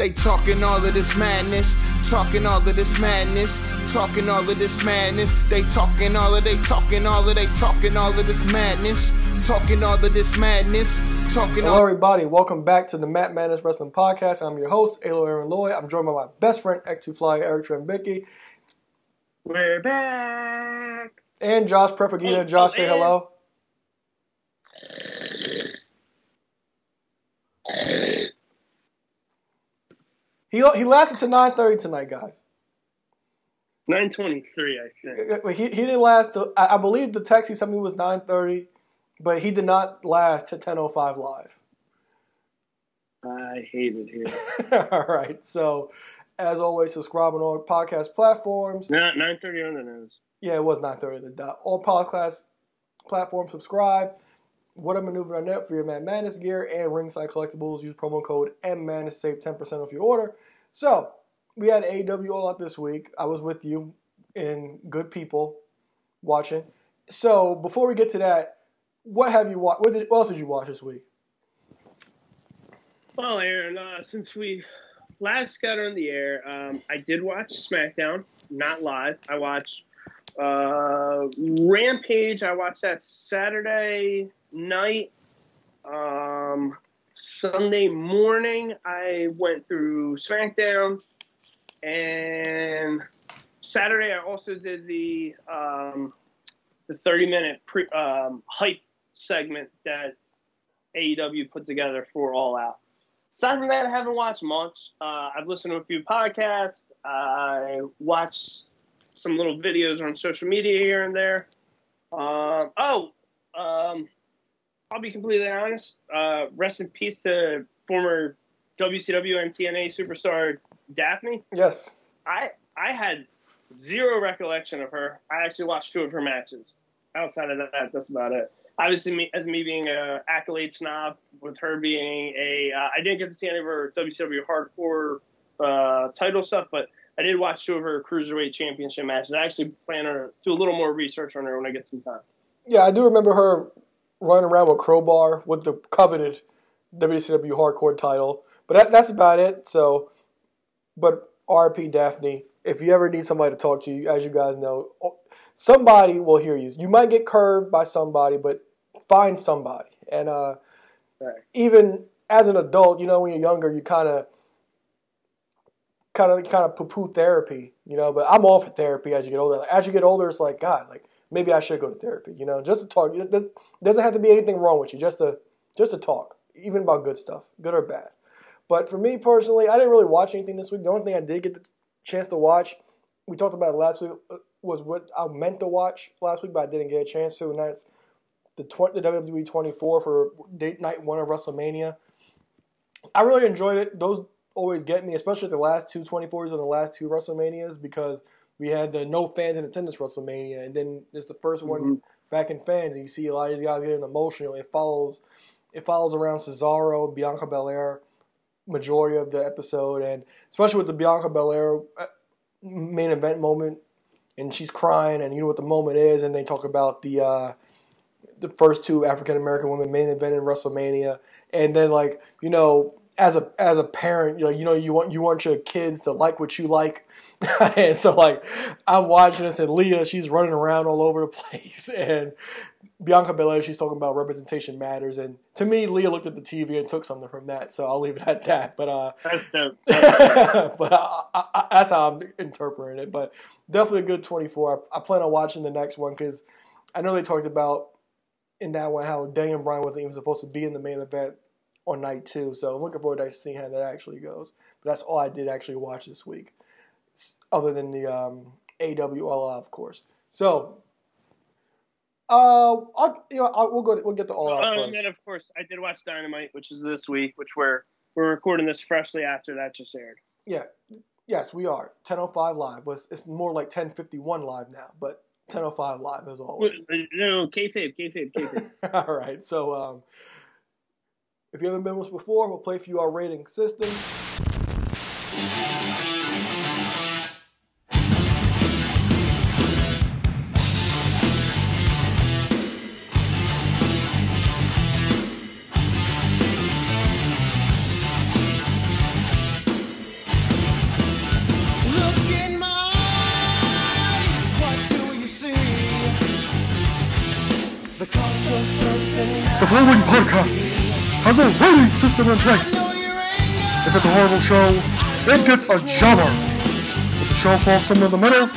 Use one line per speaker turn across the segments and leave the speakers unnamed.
They talking all of this madness, talking all of this madness, talking all of this madness. They talking all of they talking all of they talking all of this madness, talking all of this madness, talking
Hello,
all.
everybody. Welcome back to the Matt Madness Wrestling Podcast. I'm your host, Alo Aaron Lloyd. I'm joined by my best friend, X2 Fly, Eric Trembicki,
We're back.
and Josh Prepagina.
Oh,
Josh, say
and-
hello. He, he lasted to 9.30 tonight, guys.
923, I think.
Uh, uh, he, he didn't last to, I, I believe the text he sent me was 9.30, but he did not last to 10.05 live.
I hate it here.
All right. So, as always, subscribe on all podcast platforms.
No, 930 on the nose.
Yeah, it was 9.30 the dot. All podcast platforms, subscribe. What a maneuver on net for your Man Madness gear and ringside collectibles. Use promo code MMAN to save 10% off your order. So, we had AW All Out this week. I was with you and good people watching. So, before we get to that, what have you watched? What, what else did you watch this week?
Well, Aaron, uh, since we last got on the air, um, I did watch SmackDown, not live. I watched uh, Rampage. I watched that Saturday night. Um, Sunday morning, I went through SmackDown. And Saturday, I also did the um, the 30 minute pre, um, hype segment that AEW put together for All Out. Aside from that, I haven't watched much. Uh, I've listened to a few podcasts. I watched some little videos on social media here and there. Um oh, um, I'll be completely honest. Uh, rest in peace to former WCW and TNA superstar Daffney.
Yes.
I I had zero recollection of her. I actually watched two of her matches. Outside of that, that's about it. Obviously, me, as me being a accolade snob, with her being a, uh, I didn't get to see any of her WCW hardcore uh, title stuff, but I did watch two of her cruiserweight championship matches. I actually plan to do a little more research on her when I get some time.
Yeah, I do remember her running around with Crowbar with the coveted WCW Hardcore title, but that, that's about it. So, but RP Daffney, if you ever need somebody to talk to you, as you guys know, somebody will hear you. You might get curved by somebody, but find somebody. And uh,
Right.
even as an adult, you know, when you're younger, you kind of, kind of, kind of poo-poo therapy, you know. But I'm all for therapy as you get older. Like, as you get older, it's like God, like maybe I should go to therapy, you know, just to talk. It does- doesn't have to be anything wrong with you, just to, just to talk, even about good stuff, good or bad. But for me personally, I didn't really watch anything this week. The only thing I did get the chance to watch, we talked about it last week, uh, was what I meant to watch last week, but I didn't get a chance to, and that's the, the WWE 24 for date night one of WrestleMania. I really enjoyed it. Those always get me, especially the last two 24s and the last two WrestleManias, because we had the no fans in attendance WrestleMania, and then it's the 1st one
Mhm.
back in fans, and you see a lot of these guys getting emotional. It follows, it follows around Cesaro, Bianca Belair, majority of the episode, and especially with the Bianca Belair uh, main event moment, and she's crying, and you know what the moment is, and they talk about the uh, the first two African American women main event in WrestleMania, and then like you know as a as a parent, you know, you know you want you want your kids to like what you like, and so like I'm watching this, and Leah she's running around all over the place, and Bianca Belair she's talking about representation matters, and to me Leah looked at the TV and took something from that, so I'll leave it at that. But uh,
That's dope.
but I, I, that's how I'm interpreting it. But definitely a good 24. I, I plan on watching the next one because I know they talked about in that one how Daniel Bryan wasn't even supposed to be in the main event on night two. So I'm looking forward to seeing how that actually goes. But that's all I did actually watch this week, other than the um, AW All Out, of course. So. Uh, I'll, you know, I'll, we'll go. We'll get to all out
Oh, and then, of course, I did watch Dynamite, which is this week, which we're we're recording this freshly after that just aired.
Yeah, yes, we are 10:05 live. Was it's more like 10:51 live now, but 10:05 live as always.
No, kayfabe, kayfabe, kayfabe.
All right, so um, if you haven't been with us before, we'll play for you our rating system.
Rating system in place. If it's a horrible show, it gets a jobber. If the show falls somewhere in the middle,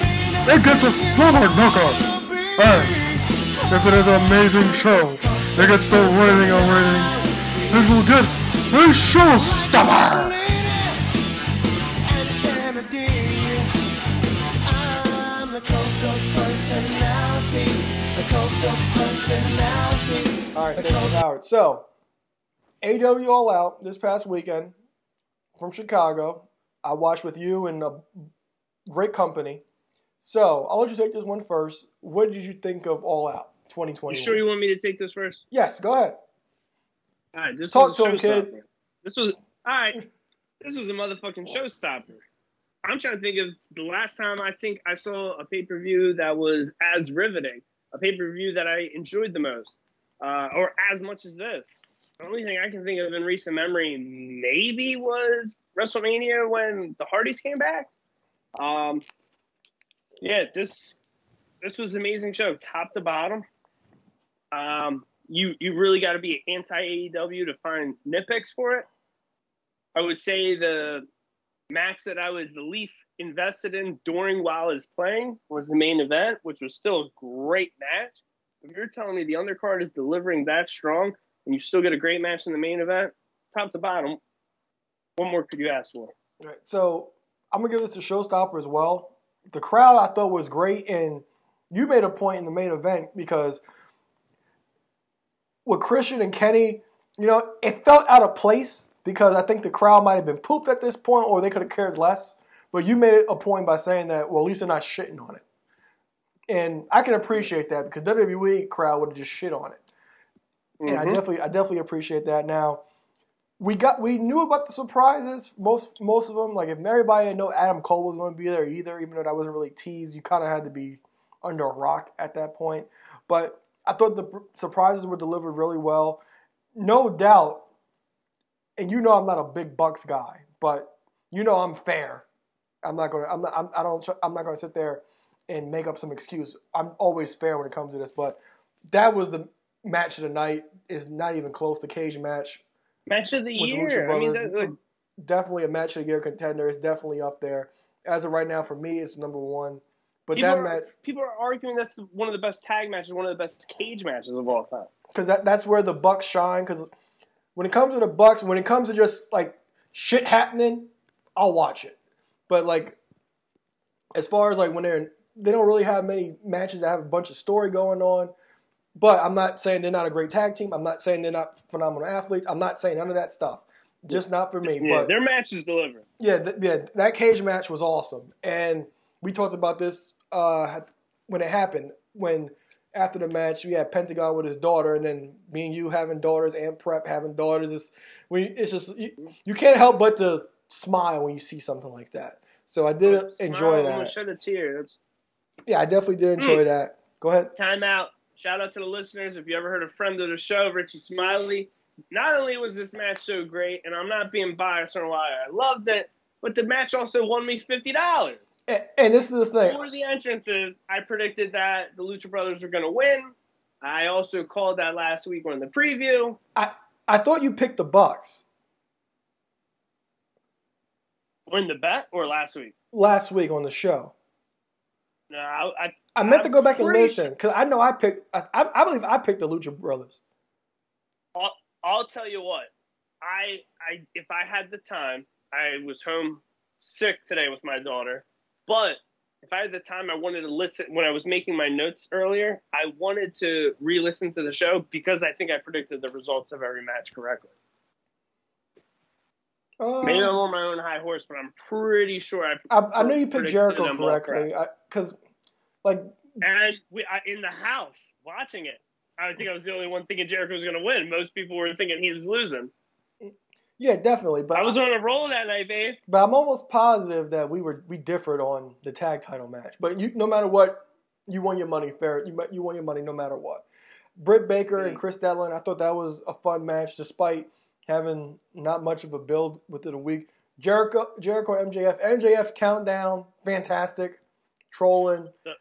it gets a slobber knocker. And if it is an amazing show, it gets the rating of ratings. It will get a showstopper.
All right, thank you, Howard. So, AW All Out this past weekend from Chicago. I watched with you and a great company. So, I'll let you take this one first. What did you think of All Out 2020?
You sure you want me to take this first?
Yes, go ahead.
All right, this
Talk
was a
to him, kid.
This was all right. This was a motherfucking showstopper. I'm trying to think of the last time I think I saw a pay per view that was as riveting, a pay per view that I enjoyed the most, uh, or as much as this. The only thing I can think of in recent memory maybe was WrestleMania when the Hardys came back. Um, yeah, this this was an amazing show, top to bottom. Um, you you really got to be anti AEW to find nitpicks for it. I would say the match that I was the least invested in during while I was playing was the main event, which was still a great match. If you're telling me the undercard is delivering that strong and you still get a great match in the main event, top to bottom, what more could you ask for?
All right, so, I'm to give this a showstopper as well. The crowd I thought was great, and you made a point in the main event because with Christian and Kenny, you know, it felt out of place because I think the crowd might have been pooped at this point or they could have cared less. But you made a point by saying that, well, at least they're not shitting on it. And I can appreciate that because WWE crowd would have just shit on it. And I
Mhm.
definitely I definitely appreciate that. Now, we got we knew about the surprises, most most of them. Like if everybody didn't know Adam Cole was going to be there either, even though that wasn't really teased, you kind of had to be under a rock at that point. But I thought the surprises were delivered really well. No doubt, and you know I'm not a big Bucks guy, but you know I'm fair. I'm not gonna. I'm not. I'm, I don't. I'm not gonna sit there and make up some excuse. I'm always fair when it comes to this. But that was the match of the night. Is not even close to cage match.
Match of the year. I mean,
Brothers.
that, like,
Definitely a match of the year contender. It's definitely up there. As of right now, for me, it's number one. But
people,
that
are,
match,
people are arguing that's one of the best tag matches, one of the best cage matches of all time.
because that, that's where the Bucks shine. Because when it comes to the Bucks, when it comes to just like shit happening, I'll watch it. But like, as far as like when they're they don't really have many matches that have a bunch of story going on. But I'm not saying they're not a great tag team. I'm not saying they're not phenomenal athletes. I'm not saying none of that stuff. Just not for me.
Yeah,
but
their matches deliver.
Yeah, th- yeah, that cage match was awesome, and we talked about this uh, when it happened. When after the match, we had Pentagon with his daughter, and then me and you having daughters, and Prep having daughters. It's we, it's just you, you can't help but to smile when you see something like that. So I did
Smile,
enjoy
almost
that.
Shed a tear. That's
Yeah, I definitely did enjoy that. Go ahead.
time out. Shout out to the listeners. If you ever heard a friend of the show, Richie Smiley. Not only was this match so great, and I'm not being biased or why I loved it, but the match also won me fifty dollars.
And, and this is the thing.
For the entrances, I predicted that the Lucha Brothers were going to win. I also called that last week on the preview.
I I thought you picked the Bucks
Win the bet or last week?
last week on the show.
No, I, I
I meant to go back and listen because I know I picked. I, I, believe I picked the Lucha Brothers.
I'll, I'll tell you what. I I if I had the time, I was home sick today with my daughter. But if I had the time, I wanted to listen when I was making my notes earlier. I wanted to re-listen to the show because I think I predicted the results of every match correctly.
Uh,
Maybe I'm on my own high horse, but I'm pretty sure I.
I, I know you picked Jericho correctly because, like,
And we I, in the house watching it, I think I was the only one thinking Jericho was going to win. Most people were thinking he was losing.
yeah, definitely. But
I was on a roll that night, babe.
but I'm almost positive that we were we differed on the tag title match. But you, no matter what, you won your money fair. You you won your money no matter what. Britt Baker and
Mm.
Chris Devlin, I thought that was a fun match despite having not much of a build within a week. Jericho, Jericho, MJF, MJF's countdown, fantastic. Trolling,
the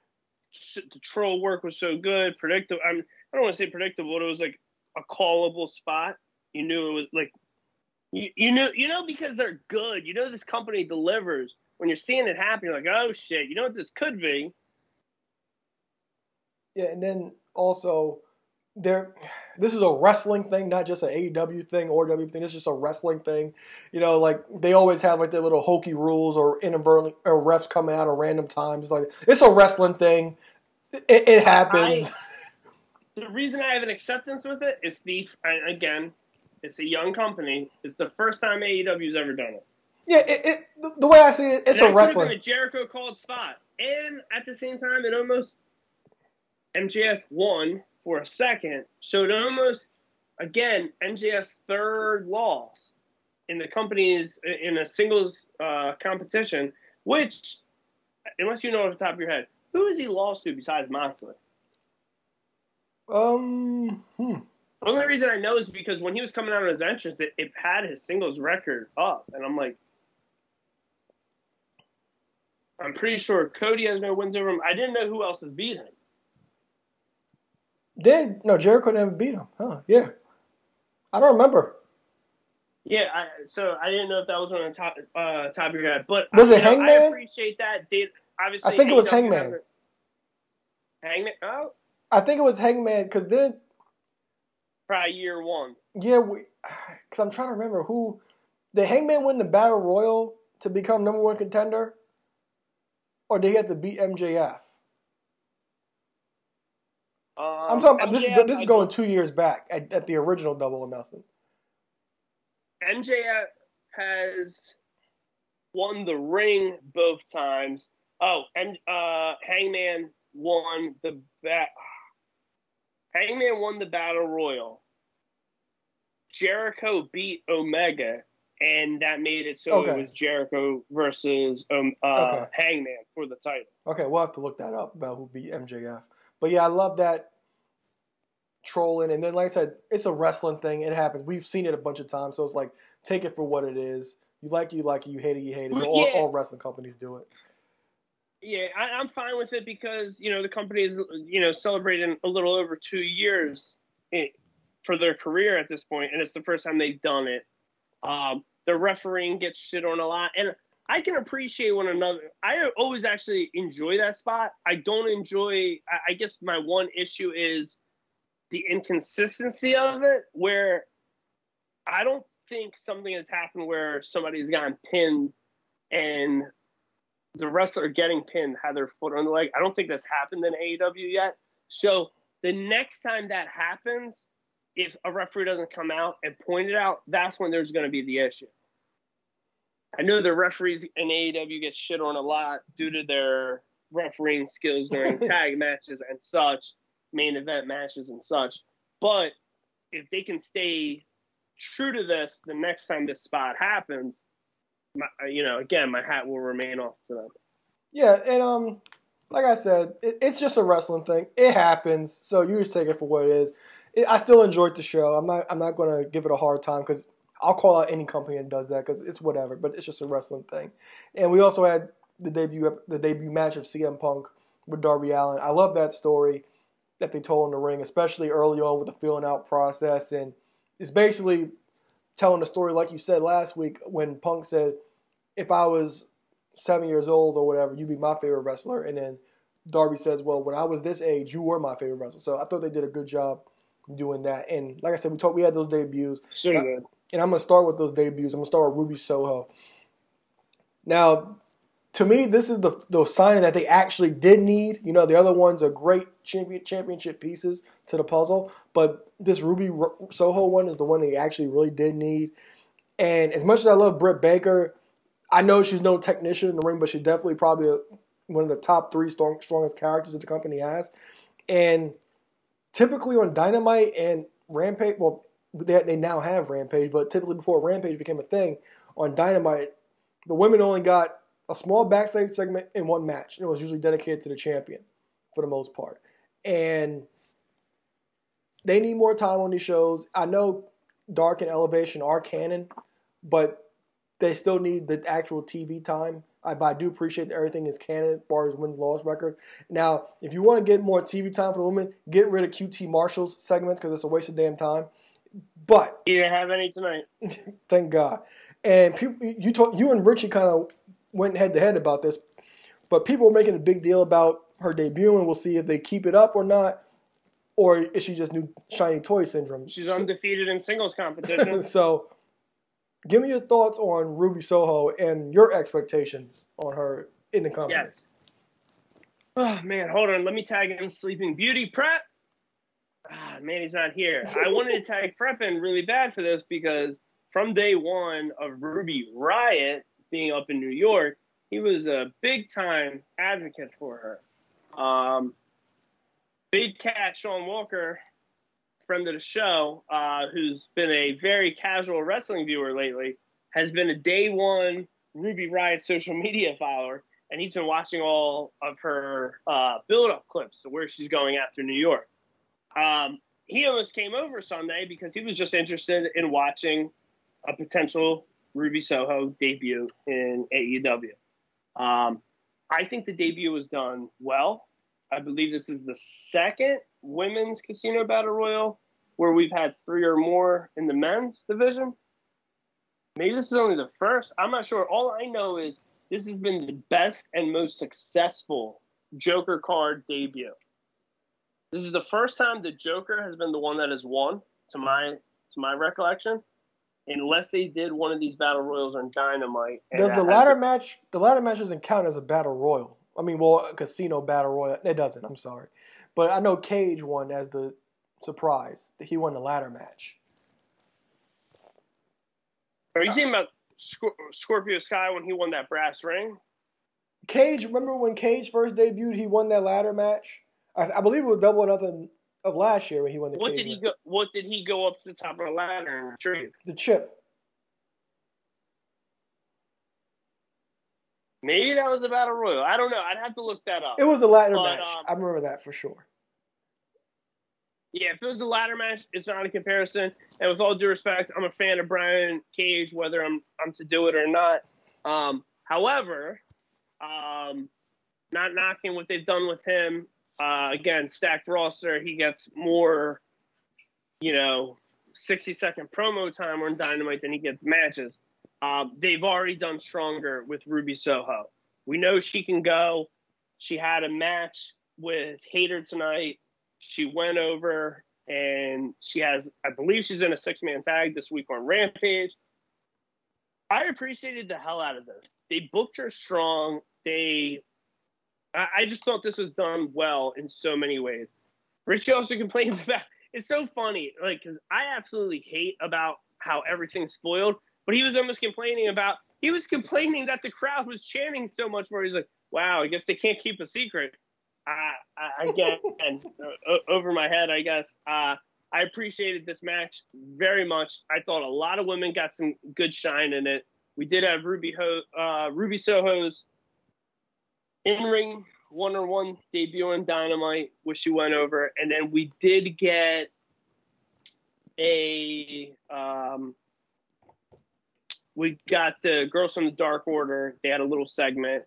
troll work was so good, predictable. I, mean, I don't want to say predictable, but it was like a callable spot. You knew it was like you, you know you know because they're good. You know this company delivers. When you're seeing it happen, you're like, oh shit, you know what this could be.
Yeah, and then also there this is a wrestling thing, not just an AEW thing or W thing. It's just a wrestling thing. You know, like they always have like their little hokey rules or inadvertently or refs coming out at random times. Like it's a wrestling thing. It, it happens.
I, the reason I have an acceptance with it is the again, it's a young company. It's the first time AEW's ever done it.
Yeah, it, it the way I see it, it's
and
a wrestling.
a Jericho called spot, and at the same time, it almost MJF won for a second, so it almost again MJF's third loss in the company's in a singles uh, competition. Which, unless you know off the top of your head, who has he lost to besides Moxley?
Um, hmm.
The only reason I know is because when he was coming out of his entrance, it, it had his singles record up, and I'm like, I'm pretty sure Cody has no wins over him. I didn't know who else has beat him.
Then no, Jericho never beat him. Huh? Yeah, I don't remember.
Yeah, I, so I didn't know if that was on the top uh, top of your head, but
was
I,
it Hangman?
Know, I appreciate that. Did obviously
I think it was Hangman.
Hangman. Oh,
I think it was Hangman because then
probably year one.
Yeah, because I'm trying to remember who did Hangman win the Battle Royal to become number one contender, or did he have to beat MJF?
Um,
I'm talking.
MJF,
this is this is going two years back at, at the original Double or Nothing.
MJF has won the ring both times. Oh, and uh, Hangman won the bat. Hangman won the battle royal. Jericho beat Omega, and that made it so
Okay.
it was Jericho versus um, uh,
Okay.
Hangman for the title.
Okay, we'll have to look that up about who beat MJF. But yeah, I love that trolling. And then, like I said, it's a wrestling thing. It happens. We've seen it a bunch of times. So it's like, take it for what it is. You like it, you like it. You hate it, you hate it.
Well,
All,
yeah.
all wrestling companies do it.
Yeah, I, I'm fine with it because you know the company is you know celebrating a little over two years in, for their career at this point, and it's the first time they've done it. Um, the refereeing gets shit on a lot, and I can appreciate one another. I always actually enjoy that spot. I don't enjoy. I, guess my one issue is the inconsistency of it, where I don't think something has happened where somebody's gotten pinned and the wrestler getting pinned had their foot on the leg. I don't think that's happened in AEW yet. So the next time that happens, if a referee doesn't come out and point it out, that's when there's going to be the issue. I know the referees in AEW get shit on a lot due to their refereeing skills during tag matches and such, main event matches and such. But if they can stay true to this the next time this spot happens, my, you know, again, my hat will remain off to them.
Yeah, and um, like I said, it, it's just a wrestling thing. It happens, so you just take it for what it is. It, I still enjoyed the show. I'm not. I'm not going to give it a hard time because I'll call out any company that does that because it's whatever. But it's just a wrestling thing. And we also had the debut the debut match of CM Punk with Darby Allin. I love that story that they told in the ring, especially early on with the feeling out process. And it's basically telling the story like you said last week when Punk said, "If I was seven years old or whatever, you'd be my favorite wrestler." And then Darby says, "Well, when I was this age, you were my favorite wrestler." So I thought they did a good job doing that. And like I said, we talked, we had those debuts,
So good.
And I'm gonna start with those debuts. I'm gonna start with Ruby Soho. Now, to me, this is the the sign that they actually did need. You know, the other ones are great champion championship pieces to the puzzle, but this Ruby Soho one is the one they actually really did need. And as much as I love Britt Baker, I know she's no technician in the ring, but she's definitely probably a, one of the top three strong, strongest characters that the company has. And typically on Dynamite and Rampage, well, they, they now have Rampage, but typically before Rampage became a thing, on Dynamite, the women only got a small backstage segment in one match. It was usually dedicated to the champion for the most part. And they need more time on these shows. I know Dark and Elevation are canon, but they still need the actual TV time I, but I do appreciate that everything is canon as far as win loss record. Now, if you want to get more TV time for the women, get rid of QT Marshall's segments because it's a waste of damn time. But
You didn't have any tonight.
thank God. And people, you told you and Richie kind of went head to head about this, but people are making a big deal about her debut, and we'll see if they keep it up or not, or is she just new shiny toy syndrome?
She's undefeated in singles competition.
so, give me your thoughts on Ruby Soho and your expectations on her in the company.
yes. Oh man, hold on. Let me tag in Sleeping Beauty Prep. Ah, man, he's not here. I wanted to tag Prep in really bad for this because from day one of Ruby Riot being up in New York, he was a big time advocate for her. Um, Big Cat Sean Walker, friend of the show, uh, who's been a very casual wrestling viewer lately, has been a day one Ruby Riot social media follower, and he's been watching all of her uh, build up clips where she's going after New York. Um, he almost came over Sunday because he was just interested in watching a potential Ruby Soho debut in AEW. Um, I think the debut was done well. I believe this is the second women's casino battle royal where we've had three or more in the men's division. Maybe this is only the first. I'm not sure. All I know is this has been the best and most successful Joker card debut. This is the first time the Joker has been the one that has won, to my to my recollection, unless they did one of these battle royals on Dynamite.
Does the ladder match? The ladder match doesn't count as a battle royal. I mean, well, a casino battle royal. It doesn't. I'm sorry, but I know Cage won as the surprise. That he won the ladder match.
Are you thinking about Scor- Scorpio Sky when he won that brass ring?
Cage, remember when Cage first debuted? He won that ladder match. I, I believe it was double or nothing of last year when he won the.
What did he go? What did he go up to the top of the ladder and retrieve?
The chip.
Maybe that was a battle royal. I don't know. I'd have to look that up.
It was the ladder
But,
match.
um,
I remember that for sure.
Yeah, if it was a ladder match, it's not a comparison. And with all due respect, I'm a fan of Brian Cage, whether I'm I'm to do it or not. Um, however, um, not knocking what they've done with him. Uh, again, stacked roster. He gets more, you know, 60 second promo time on Dynamite than he gets matches. Um, they've already done stronger with Ruby Soho. We know she can go. She had a match with Hayter tonight she went over and she has i believe she's in a six man tag this week on rampage i appreciated the hell out of this they booked her strong they i, I just thought this was done well in so many ways richie also complains about it's so funny like because i absolutely hate about how everything's spoiled but he was almost complaining about he was complaining that the crowd was chanting so much more he's like wow i guess they can't keep a secret I, I again o- over my head, I guess. Uh, I appreciated this match very much. I thought a lot of women got some good shine in it. We did have Ruby Ho, uh, Ruby Soho's in ring one on one debut on Dynamite, which she went over, and then we did get a um, we got the girls from the Dark Order. They had a little segment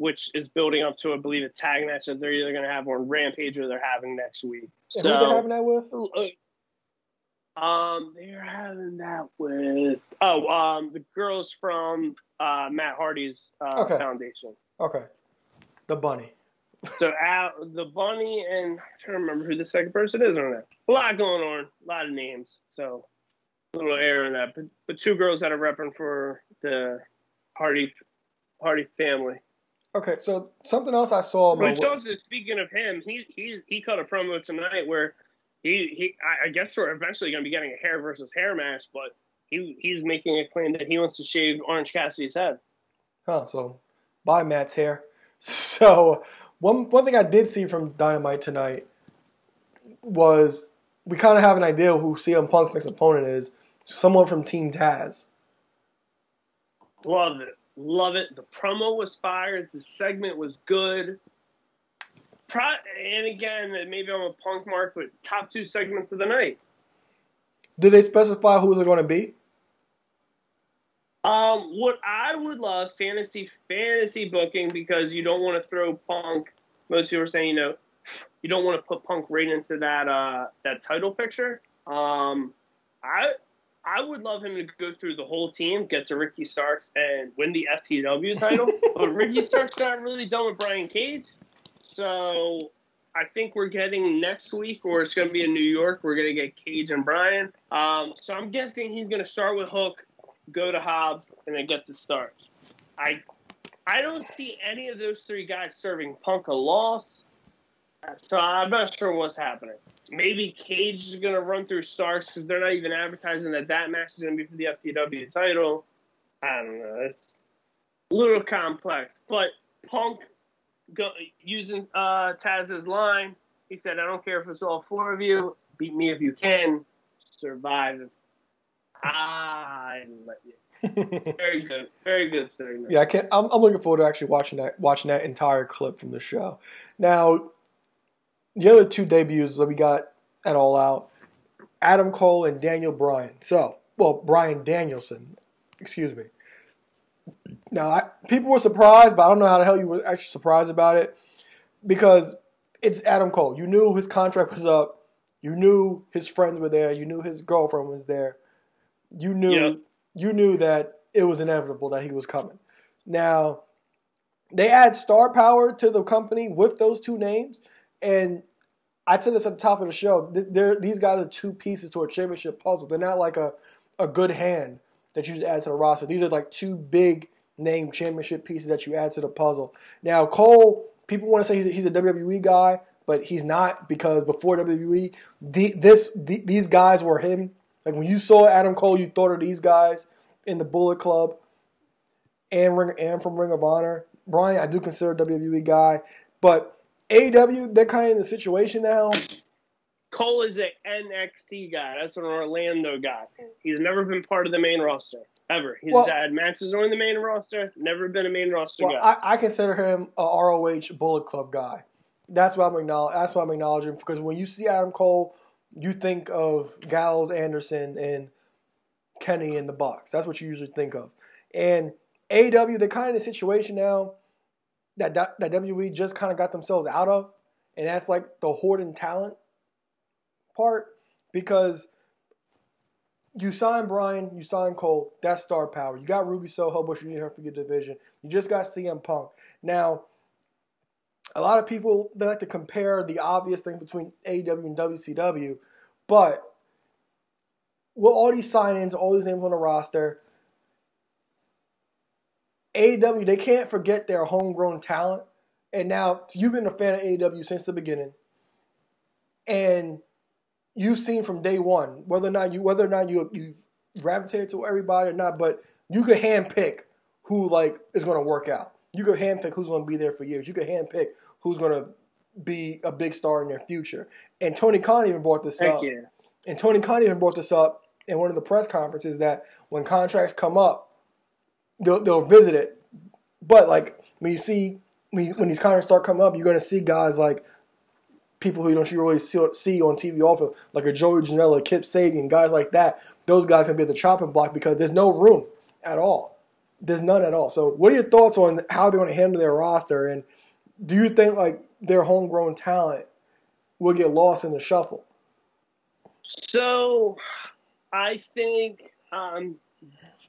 which is building up to, I believe, a tag match that they're either going to have on Rampage or they're having next week.
And who they
So,
having that with?
um, they're having that with oh, um, the girls from uh, Matt Hardy's uh,
Okay.
foundation.
Okay. The bunny.
So Al, the bunny and I'm trying to remember who the second person is on that. A lot going on, a lot of names. So a little air in that, but, but two girls that are repping for the Hardy Hardy family.
Okay, so something else I saw.
Which also, speaking of him, he he he cut a promo tonight where he he I guess we're eventually going to be getting a hair versus hair match, but he he's making a claim that he wants to shave Orange Cassidy's head.
Huh, so bye Matt's hair. So one one thing I did see from Dynamite tonight was we kind of have an idea who CM Punk's next opponent is. Someone from Team Taz.
Love it, love it. The promo was fired. The segment was good. Pro- and again, maybe I'm a punk mark, but top two segments of the night.
Did they specify who was it going to be?
Um, what I would love fantasy fantasy booking because you don't want to throw Punk. Most people are saying you know you don't want to put Punk right into that uh, that title picture. Um, I I would love him to go through the whole team, get to Ricky Starks, and win the FTW title. but Ricky Starks got really done with Brian Cage, so I think we're getting next week, or it's going to be in New York. We're going to get Cage and Brian. Um, so I'm guessing he's going to start with Hook, go to Hobbs, and then get the Starks. I I don't see any of those three guys serving Punk a loss. So I'm not sure what's happening. Maybe Cage is going to run through Starks because they're not even advertising that that match is going to be for the FTW title. I don't know. It's a little complex. But Punk go, using uh, Taz's line, he said, I don't care if it's all four of you. Beat me if you can. Survive. I let you. very good, very good segment.
Yeah, I can't. I'm, I'm looking forward to actually watching that watching that entire clip from the show. Now, the other two debuts that we got at All Out, Adam Cole and Daniel Bryan. So, well, Bryan Danielson, excuse me. Now, I, people were surprised, but I don't know how the hell you were actually surprised about it because it's Adam Cole. You knew his contract was up. You knew his friends were there. You knew his girlfriend was there. You knew
Yeah.
you knew that it was inevitable that he was coming. Now, they add star power to the company with those two names, and I said this at the top of the show. They're, these guys are two pieces to a championship puzzle. They're not like a, a good hand that you just add to the roster. These are like two big name championship pieces that you add to the puzzle. Now, Cole, people want to say he's a, he's a WWE guy, but he's not because before WWE, the, this the, these guys were him. Like when you saw Adam Cole, you thought of these guys in the Bullet Club and Ring and from Ring of Honor. Brian, I do consider a WWE guy, but AEW they're kind of in the situation now.
Cole is an NXT guy. That's an Orlando guy. He's never been part of the main roster ever. He's
Well-
had matches on the main roster. Never been a main roster
Well,
guy.
I, I consider him a ROH Bullet Club guy. That's why I'm acknowledging. That's what I'm acknowledging because when you see Adam Cole, you think of Gallows, Anderson, and Kenny in the Bucks. That's what you usually think of. And AW, they're kind of situation now that that WWE just kind of got themselves out of, and that's like the hoarding talent part because you sign Brian, you sign Cole, that's star power. You got Ruby Soho, but you need her for your division. You just got CM Punk. Now, a lot of people they like to compare the obvious thing between AEW and WCW, but with all these sign-ins, all these names on the roster, AEW they can't forget their homegrown talent. And now you've been a fan of AEW since the beginning, and you've seen from day one whether or not you whether or not you you gravitated to everybody or not, but you could handpick who like is going to work out. You could handpick who's going to be there for years. You could handpick who's going to be a big star in their future. And Tony Khan even brought this up. And Tony Khan even brought this up in one of the press conferences that when contracts come up, they'll, they'll visit it. But like when you see when, you, when these contracts start coming up, you're going to see guys like people who you don't really see, see on TV often, like a Joey Janela, Kip Sabian, guys like that. Those guys can be at the chopping block because there's no room at all. There's none at all. So, what are your thoughts on how they're going to handle their roster? And do you think like their homegrown talent will get lost in the shuffle?
So, I think I'm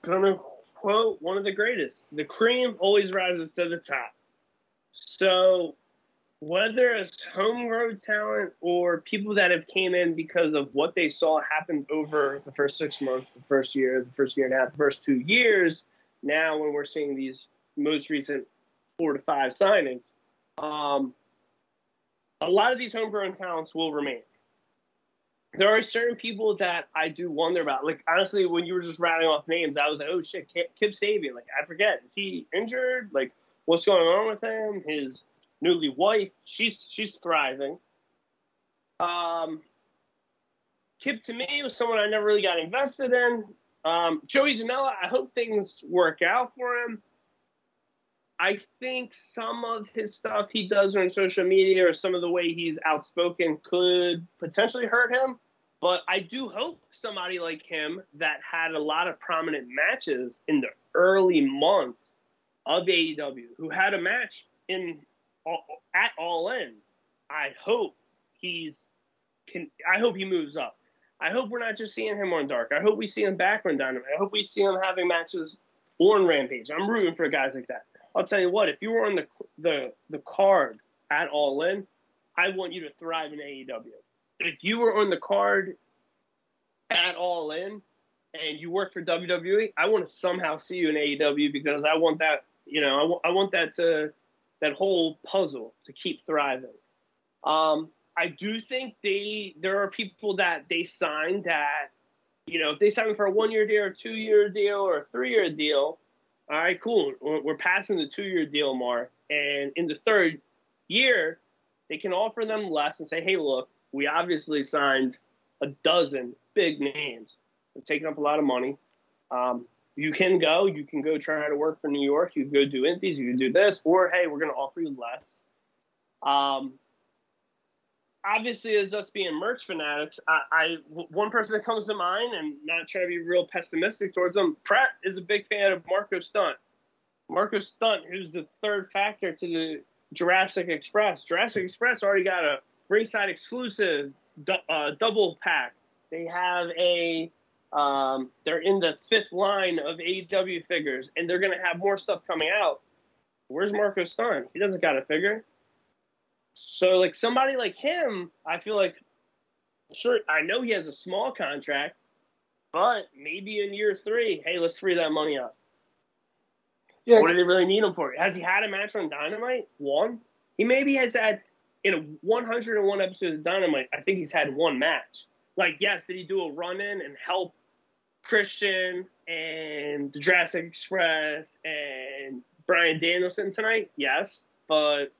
gonna quote one of the greatest: "The cream always rises to the top." So, whether it's homegrown talent or people that have came in because of what they saw happen over the first six months, the first year, the first year and a half, the first two years, now when we're seeing these most recent four to five signings, um, a lot of these homegrown talents will remain there are certain people that I do wonder about. Like honestly, when you were just rattling off names, I was like, "Oh shit, Kip, Kip Sabian." Like I forget, is he injured? Like what's going on with him? His newly wife, she's she's thriving. Um, Kip to me was someone I never really got invested in. Um, Joey Janela, I hope things work out for him. I think some of his stuff he does on social media or some of the way he's outspoken could potentially hurt him. But I do hope somebody like him that had a lot of prominent matches in the early months of AEW, who had a match in at All In. I hope he's can. I hope he moves up. I hope we're not just seeing him on Dark. I hope we see him back on Dynamite. I hope we see him having matches on Rampage. I'm rooting for guys like that. I'll tell you what. If you were on the the the card at All In, I want you to thrive in AEW. If you were on the card at All In and you work for WWE, I want to somehow see you in AEW because I want that. You know, I, w- I want that to that whole puzzle to keep thriving. Um, I do think they there are people that they sign that you know if they sign for a one year deal or two year deal or a three year deal, all right, cool. We're passing the two year deal mark, and in the third year, they can offer them less and say, hey, look, we obviously signed a dozen big names. They're taking up a lot of money. Um, you can go. You can go try to work for New York. You can go do indies. You can do this, or hey, we're going to offer you less. Um, obviously, as us being merch fanatics, I, I one person that comes to mind, and not trying to be real pessimistic towards them. Pratt is a big fan of Marco Stunt. Marco Stunt, who's the third factor to the Jurassic Express. Jurassic Express already got a ringside exclusive uh, double pack. They have a um, they're in the fifth line of AEW figures, and they're going to have more stuff coming out. Where's Marco Stunt? He doesn't got a figure. So, like somebody like him, I feel like, sure, I know he has a small contract, but maybe in year three, hey, let's free that money up. Yeah. What do they really need him for? Has he had a match on Dynamite? One. He maybe has had in a 101 episodes of Dynamite. I think he's had one match. Like, yes, did he do a run in and help Christian and the Jurassic Express and Bryan Danielson tonight? Yes, but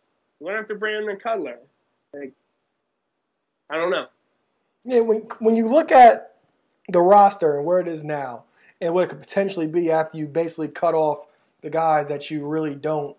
went after Brandon Cutler. Like, I don't know.
Yeah, when when you look at the roster and where it is now, and what it could potentially be after you basically cut off the guys that you really don't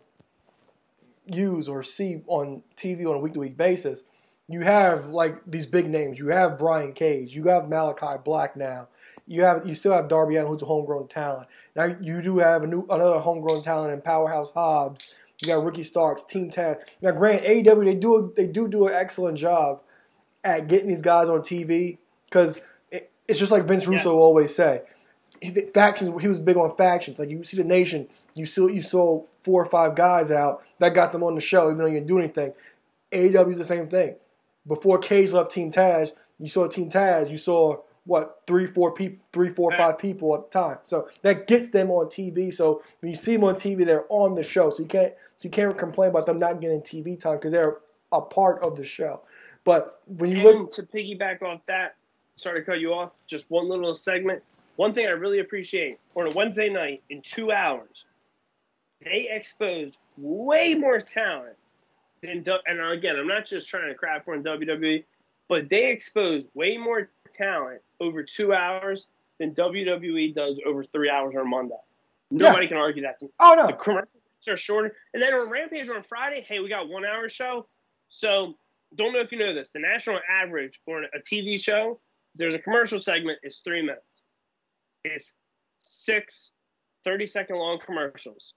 use or see on TV on a week to week basis, you have like these big names. You have Brian Cage. You have Malakai Black now. You have you still have Darby Allin, who's a homegrown talent. Now you do have a new another homegrown talent in Powerhouse Hobbs. You got Ricky Starks, Team Taz. Now, Grant AEW they do they do do an excellent job at getting these guys on TV because it, it's just like Vince Russo yes. always say factions. He was big on factions. Like you see the nation, you saw you saw four or five guys out that got them on the show, even though you didn't do anything. AEW is the same thing. Before Cage left Team Taz, you saw Team Taz. You saw what three, four people, three, four, five people at the time. So that gets them on TV. So when you see them on TV, they're on the show. So you can't so you can't complain about them not getting TV time because they're a part of the show. But when you
and
look
to piggyback off that, sorry to cut you off. Just one little segment. One thing I really appreciate on a Wednesday night in two hours, they exposed way more talent than. And again, I'm not just trying to crap on WWE, but they exposed way more talent over two hours than WWE does over three hours on Monday. Nobody yeah. can argue that. To me.
Oh no,
the commercials are shorter. And then on Rampage on Friday, hey, we got one hour show. So don't know if you know this. The national average on a TV show, there's a commercial segment is three minutes It's six 30 second long commercials.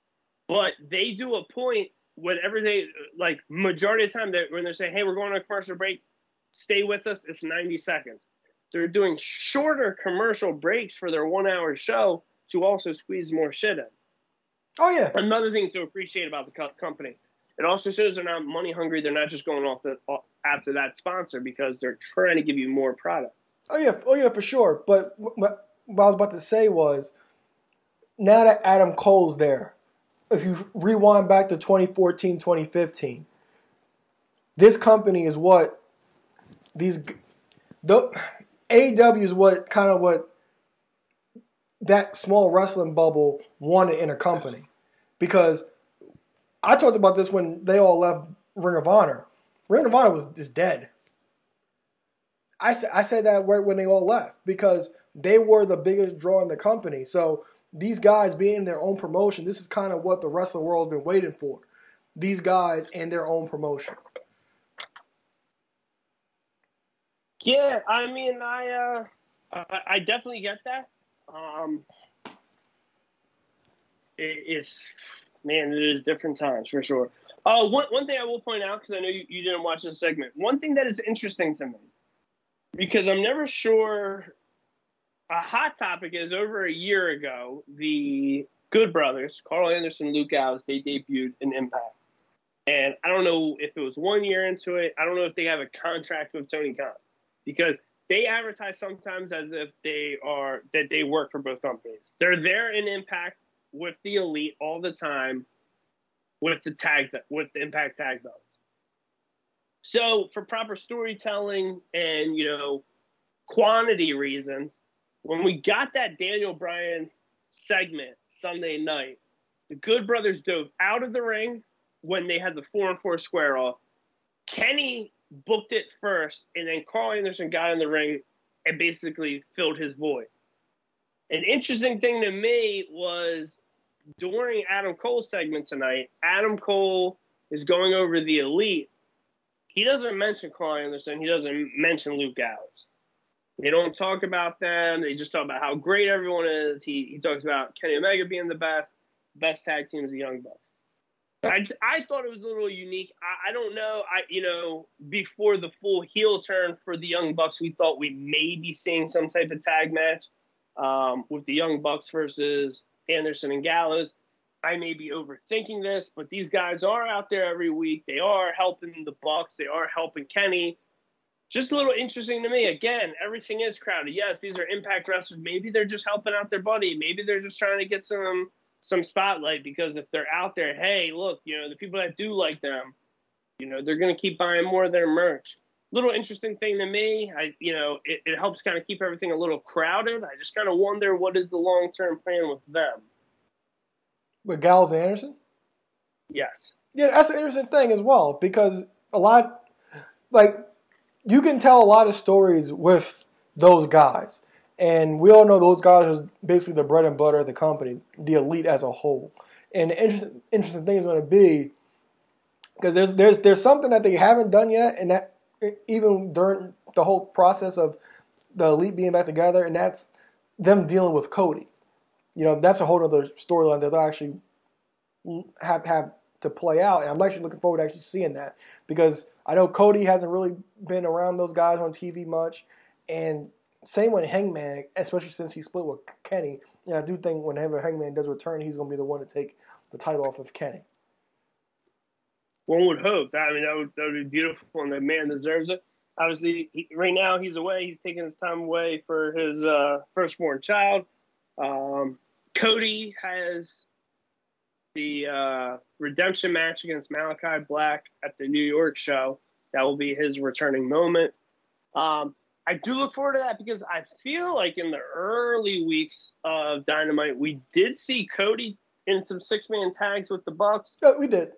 But they do a point whenever they like majority of the time that when they're saying, Hey, we're going on a commercial break, stay with us, it's 90 seconds. They're doing shorter commercial breaks for their one hour show to also squeeze more shit in.
Oh yeah.
Another thing to appreciate about the company. It also shows they're not money hungry. They're not just going off the after that sponsor because they're trying to give you more product.
Oh yeah, oh yeah, for sure. But, what I was about to say was now that Adam Cole's there, if you rewind back to 2014, 2015, this company is what these the AEW is what kind of what that small wrestling bubble wanted in a company. Because I talked about this when they all left Ring of Honor. Ring of Honor was is dead. I said I said that right when they all left because they were the biggest draw in the company. So these guys being in their own promotion, this is kind of what the wrestling world has been waiting for. These guys and their own promotion.
Yeah, I mean, I uh, I definitely get that. Um, it's man, it is different times for sure. Uh, one one thing I will point out because I know you, you didn't watch this segment. One thing that is interesting to me because I'm never sure. A hot topic is over a year ago. The Good Brothers, Karl Anderson, Luke Gallows, they debuted in Impact. And I don't know if it was one year into it. I don't know if they have a contract with Tony Khan because they advertise sometimes as if they are that they work for both companies. They're there in Impact with the Elite all the time with the tag with the Impact tag belts. So for proper storytelling and you know quantity reasons, when we got that Daniel Bryan segment Sunday night, the Good Brothers dove out of the ring when they had the four and four square off. Kenny booked it first, and then Karl Anderson got in the ring and basically filled his void. An interesting thing to me was during Adam Cole's segment tonight, Adam Cole is going over the elite. He doesn't mention Karl Anderson. He doesn't mention Luke Gallows. They don't talk about them. They just talk about how great everyone is. He, he talks about Kenny Omega being the best. Best tag team is the Young Bucks. I, I thought it was a little unique. I, I don't know. I you know before the full heel turn for the Young Bucks, we thought we may be seeing some type of tag match um, with the Young Bucks versus Anderson and Gallows. I may be overthinking this, but these guys are out there every week. They are helping the Bucks. They are helping Kenny. Just a little interesting to me. Again, everything is crowded. Yes, these are Impact wrestlers. Maybe they're just helping out their buddy. Maybe they're just trying to get some some spotlight because if they're out there, hey, look, you know, the people that do like them, you know, they're going to keep buying more of their merch. Little interesting thing to me, I, you know, it, it helps kind of keep everything a little crowded. I just kind of wonder what is the long term plan with them.
With Gallows and Anderson?
Yes.
Yeah, that's an interesting thing as well because a lot, like, you can tell a lot of stories with those guys. And we all know those guys are basically the bread and butter of the company, the elite as a whole. And the interesting, interesting thing is going to be because there's there's there's something that they haven't done yet, and that even during the whole process of the elite being back together, and that's them dealing with Cody. You know, that's a whole other storyline that they'll actually have have to play out, and I'm actually looking forward to actually seeing that because I know Cody hasn't really been around those guys on TV much, and same with Hangman, especially since he split with Kenny. And I do think whenever Hangman does return, he's going to be the one to take the title off of Kenny.
One would hope. I mean, that would, that would be beautiful, and the man deserves it. Obviously, he, right now he's away. He's taking his time away for his uh, firstborn child. Um, Cody has the uh, redemption match against Malakai Black at the New York show. That will be his returning moment. Um, I do look forward to that because I feel like in the early weeks of Dynamite, we did see Cody in some six man tags with the Bucks.
Yeah, we did.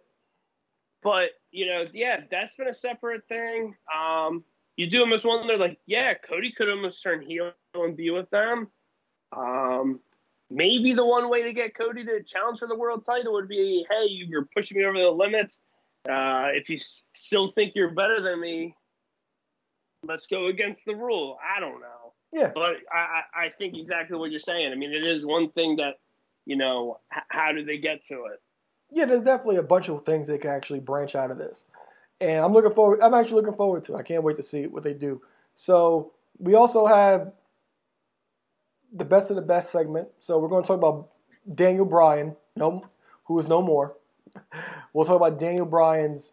But you know, yeah, that's been a separate thing. Um, you do almost wonder, like, yeah, Cody could almost turn heel and be with them. Um, maybe the one way to get Cody to challenge for the world title would be, hey, you're pushing me over the limits. Uh, if you still think you're better than me, let's go against the rule. I don't know.
Yeah.
But I, I think exactly what you're saying. I mean, it is one thing that, you know, h- how do they get to it?
Yeah, there's definitely a bunch of things that can actually branch out of this. And I'm looking forward, I'm actually looking forward to it. I can't wait to see what they do. So we also have the best of the best segment. So we're going to talk about Daniel Bryan, no, who is no more. We'll talk about Daniel Bryan's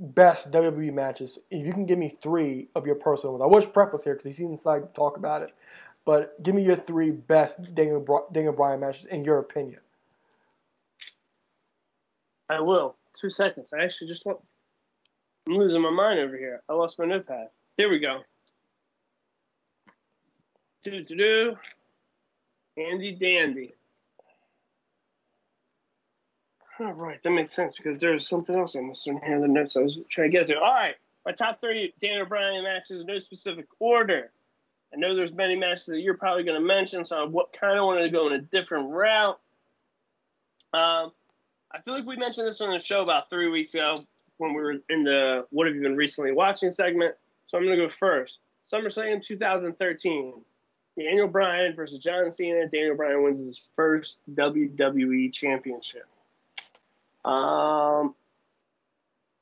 best WWE matches. If you can give me three of your personal ones, I wish Prep was here because he's inside to talk about it. But give me your three best Daniel, Daniel Bryan matches in your opinion.
I will. Two seconds. I actually just want. I'm losing my mind over here. I lost my notepad. There we go. Do do do. Andy Dandy. All right, that makes sense because there's something else I missed in here in the notes I was trying to get to. All right, my top three Daniel Bryan matches, no specific order. I know there's many matches that you're probably going to mention, so I kind of wanted to go in a different route. Um, I feel like we mentioned this on the show about three weeks ago when we were in the "What have you been recently watching?" segment. So I'm going to go first. SummerSlam 2013. Daniel Bryan versus John Cena. Daniel Bryan wins his first WWE Championship. Um,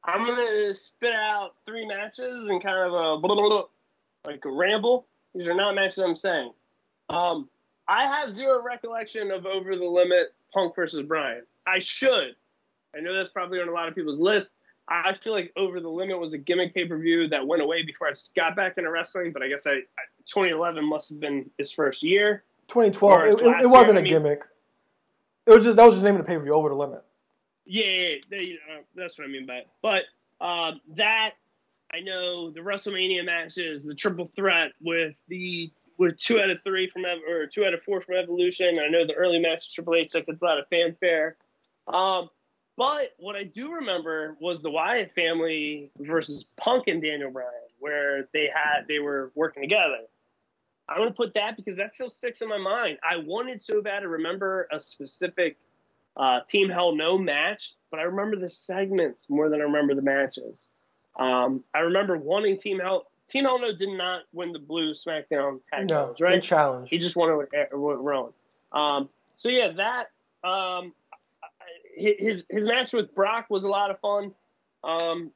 I'm gonna spit out three matches and kind of a blah, blah, blah, like a ramble. These are not matches I'm saying. Um, I have zero recollection of Over the Limit Punk versus Bryan. I should. I know that's probably on a lot of people's list. I feel like Over the Limit was a gimmick pay per view that went away before I got back into wrestling, but I guess I, I 2011 must have been his first year.
2012. It, it, it wasn't
year,
a
I mean-
gimmick. It was just that was just the name of the pay per view. Over the limit.
Yeah, they- uh, that's what I mean by it. But um, that I know the WrestleMania matches, the triple threat with the with two out of three from or two out of four from Evolution. I know the early match Triple H gets a lot of fanfare. Um, but what I do remember was the Wyatt family versus Punk and Daniel Bryan, where they had they were working together. I'm gonna put that because that still sticks in my mind. I wanted so bad to remember a specific uh, Team Hell No match, but I remember the segments more than I remember the matches. Um, I remember wanting Team Hell. Team Hell No did not win the Blue SmackDown tag
No,
right?
right? challenge.
He just won it with, with Rowan. Um, so yeah, that um, his his match with Brock was a lot of fun. Um,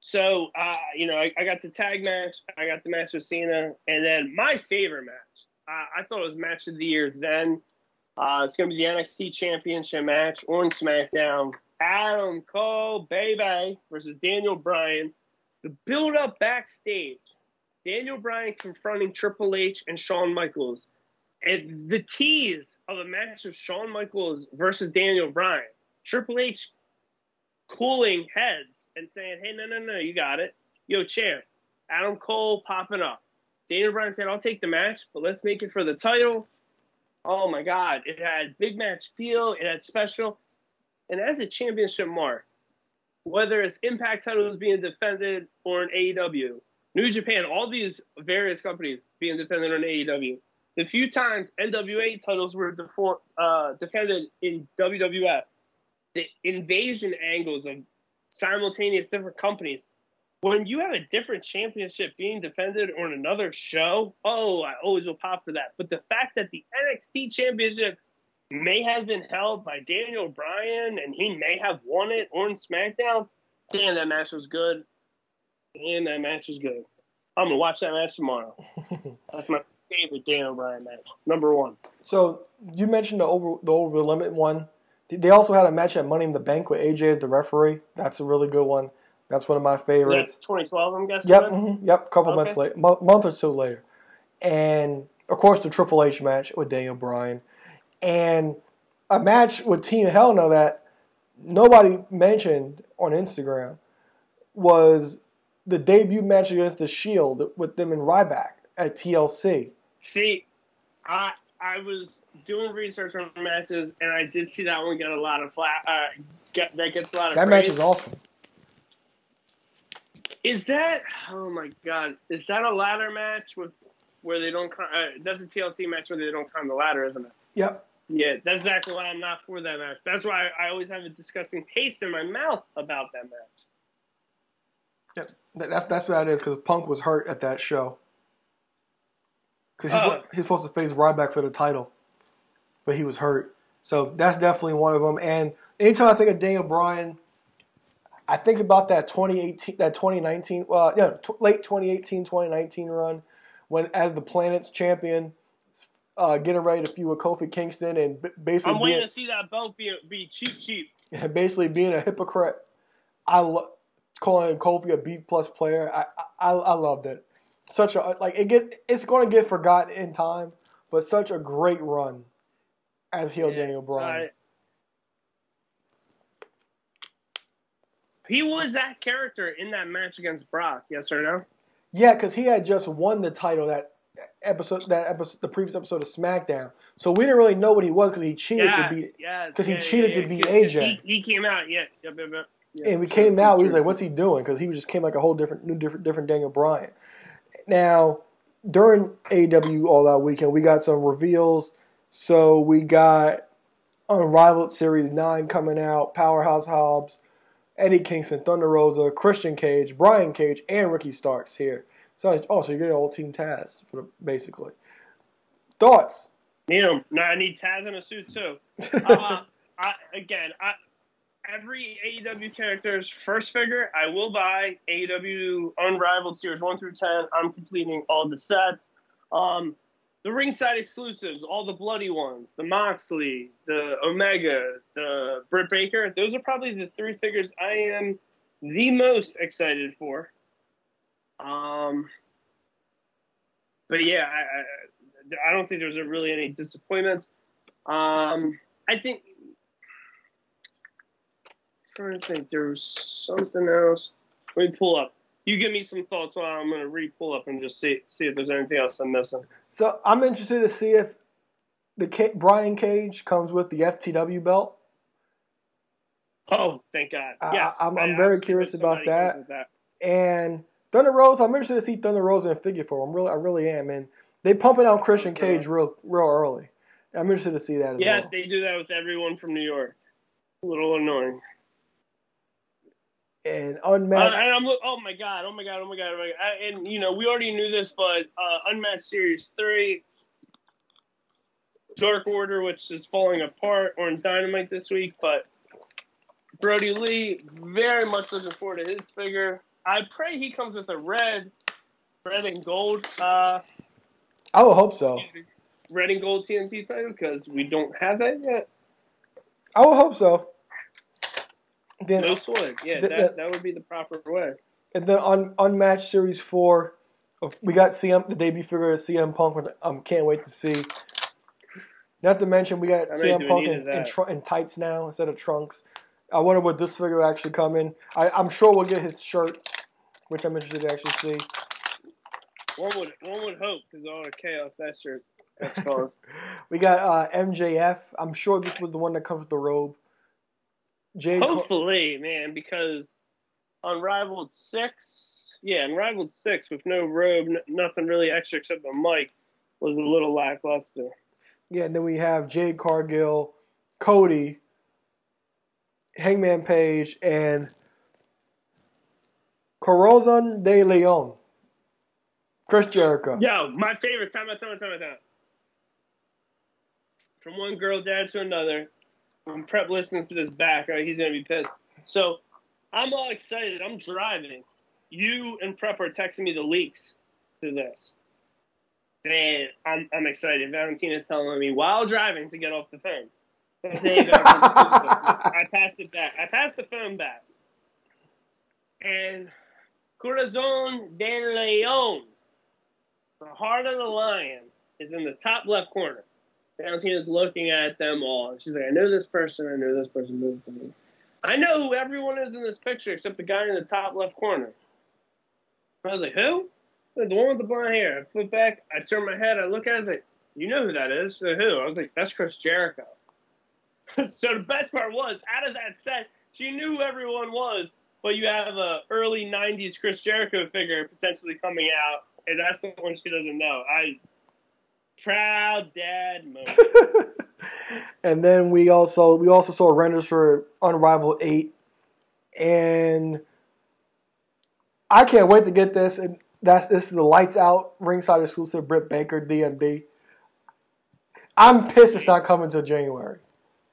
so uh, you know, I, I got the tag match, I got the match with Cena, and then my favorite match. Uh, I thought it was match of the year. Then uh, it's going to be the NXT Championship match on SmackDown. Adam Cole, baby, versus Daniel Bryan. The build up backstage. Daniel Bryan confronting Triple H and Shawn Michaels. And the tease of a match of Shawn Michaels versus Daniel Bryan. Triple H cooling heads and saying, hey, no, no, no, you got it. Yo, champ. Adam Cole popping up. Daniel Bryan said, I'll take the match, but let's make it for the title. Oh my God. It had big match feel, it had special. And as a championship mark, whether it's Impact titles being defended or in AEW, New Japan, all these various companies being defended on AEW. The few times NWA titles were defo- uh, defended in WWF, the invasion angles of simultaneous different companies. When you have a different championship being defended on another show, oh, I always will pop for that. But the fact that the NXT championship may have been held by Daniel Bryan and he may have won it on SmackDown, damn, that match was good. Damn, that match was good. I'm gonna watch that match tomorrow. That's my favorite Daniel Bryan match, number one.
So you mentioned the over the over the limit one. They also had a match at Money in the Bank with AJ as the referee. That's a really good one. That's one of my favorites.
That's 2012, I'm guessing.
Yep, mhm, yep. A couple
Okay.
months later, mo- month or so later, and of course the Triple H match with Daniel Bryan, and a match with Team Hell No that nobody mentioned on Instagram was the debut match against the Shield with them in Ryback at TLC.
See, I I was doing research on matches, and I did see that one get a lot of flat. Uh, get that gets a lot of
That match is awesome.
Is that? Oh my god! Is that a ladder match with where they don't? climb- Uh, that's a TLC match where they don't climb the ladder, isn't it?
Yep.
Yeah, that's exactly why I'm not for that match. That's why I always have a disgusting taste in my mouth about that match.
Yep. That- That's that's what it is because Punk was hurt at that show. Because he's,
Oh.
he's supposed to face Ryback for the title, but he was hurt. So that's definitely one of them. And anytime I think of Daniel Bryan, I think about that 2018, that 2019, well, yeah, t- late 2018, 2019 run when as the Planet's champion, uh, getting ready to feud with Kofi Kingston and b- basically
I'm waiting
being,
to see that belt be be cheap, cheap.
basically being a hypocrite. I lo- calling Kofi a B plus player. I, I I loved it. Such a like it get it's going to get forgotten in time, but such a great run as heel
Yeah,
Daniel Bryan.
He was that character in that match against Brock. Yes or no?
Yeah, because he had just won the title that episode that episode the previous episode of SmackDown, so we didn't really know what he was because he cheated
Yes,
to beat.
yes.
'cause he
yeah,
cheated
yeah,
to
yeah,
beat
'cause- 'cause
AJ.
He, he came out. Yeah. Yep, yep, yep. Yeah,
and we
true,
came
true,
out, we was like, "What's he doing?" Because he just came like a whole different, new, different, different Daniel Bryan. Now, during AW All Out Weekend, we got some reveals. So we got Unrivaled Series Nine coming out, Powerhouse Hobbs, Eddie Kingston, Thunder Rosa, Christian Cage, Brian Cage, and Ricky Starks here. So, oh, so you're getting all Team Taz, for the, basically. Thoughts?
Need him. No, I need Taz in a suit too. Uh, I, again, I, every AEW character's first figure I will buy. AEW Unrivaled Series 1 through 10. I'm completing all the sets. Um, the ringside exclusives, all the bloody ones, the Moxley, the Omega, the Britt Baker, those are probably the three figures I am the most excited for. Um, but yeah, I, I, I don't think there's really any disappointments. Um, I think trying to think. There was something else. Let me pull up. You give me some thoughts while I'm going to re-pull up and just see see if there's anything else I'm missing.
So I'm interested to see if the K- Brian Cage comes with the FTW belt.
Oh, thank God! Yes,
I, am I'm very curious about that. that. And Thunder Rosa, I'm interested to see Thunder Rosa in figure form. I'm really, I really am, and they pumping out Christian Cage real, real early. I'm interested to see that.
yes,
well.
they do that with everyone from New York. A little annoying
and unmatched.
Uh, and I'm oh my god, oh my god, oh my god, oh my god. and you know we already knew this, but uh, unmatched series three, Dark Order, which is falling apart, on Dynamite this week, but Brodie Lee, very much looking forward to his figure. I pray he comes with a red, red and gold. Uh,
I would hope so.
Red and gold TNT title because we don't have that yet.
I would hope so.
Then, no sword. Yeah, the, that, that would be the proper way.
And then on Unmatched Series 4, we got CM, the debut figure of CM Punk, which I um, can't wait to see. Not to mention, we got I CM Punk in, in, tr- in, tights now instead of trunks. I wonder what this figure actually come in. I, am sure we'll get his shirt, which I'm interested to actually see.
One would one would hope because all the chaos that shirt that's
we got uh, MJF. I'm sure this was the one that comes with the robe.
Hopefully, man, because Unrivaled six, yeah, Unrivaled six with no robe, n- nothing really extra except the mic was a little lackluster.
Yeah, and then we have Jade Cargill, Cody, Hangman Page, and Corazon de Leon. Chris Jericho.
Yo, my favorite. Time out, time out, time out, time out. From one girl dad to another, when Prep listens to this back, right, he's gonna be pissed. So I'm all excited. I'm driving. You and Prep are texting me the leaks to this. And I'm, I'm excited. Valentina's telling me while driving to get off the phone. I passed it back. I passed the phone back. And Corazon de Leon, the heart of the lion, is in the top left corner. Valentina's looking at them all. She's like, I know this person, I know this person. I know who everyone is in this picture except the guy in the top left corner. I was like, who? The one with the blonde hair. I flip back, I turn my head, I look at it, I was like, you know who that is? So who? I was like, that's Chris Jericho. so the best part was, out of that set, she knew who everyone was, but you have a early 90s Chris Jericho figure potentially coming out, and that's the one she doesn't know. I Proud dad moment.
and then we also we also saw renders for Unrivaled Eight, and I can't wait to get this. And that's this is the lights out ringside exclusive Britt Baker DMD. I'm pissed it's not coming until January.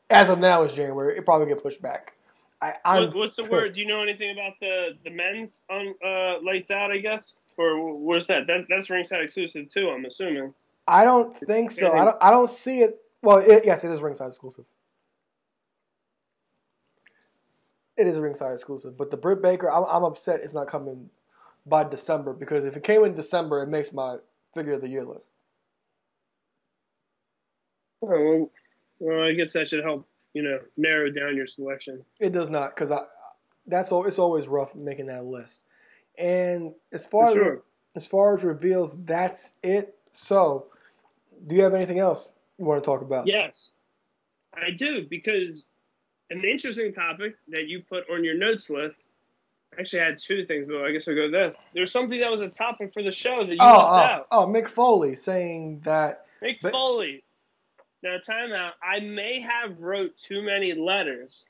As of now, it's January. It probably get pushed back. I,
what, what's the pissed. word? Do you know anything about the the men's on uh, lights out? I guess or what's that? That's that's ringside exclusive too. I'm assuming.
I don't think so. I don't. I don't see it. Well, it, yes, it is ringside exclusive. It is a ringside exclusive, but the Britt Baker, I'm, I'm upset it's not coming by December because if it came in December, it makes my figure of the year list.
Oh, well, I guess that should help. You know, narrow down your selection.
It does not because I. That's all. It's always rough making that list. And as far sure. as as far as reveals, that's it. So do you have anything else you want to talk about?
Yes, I do because an interesting topic that you put on your notes list. Actually, I had two things, but I guess we'll go this. There's something that was a topic for the show that you oh, left
oh,
out.
Oh, Mick Foley saying that.
Mick but, Foley. Now, time out. I may have wrote too many letters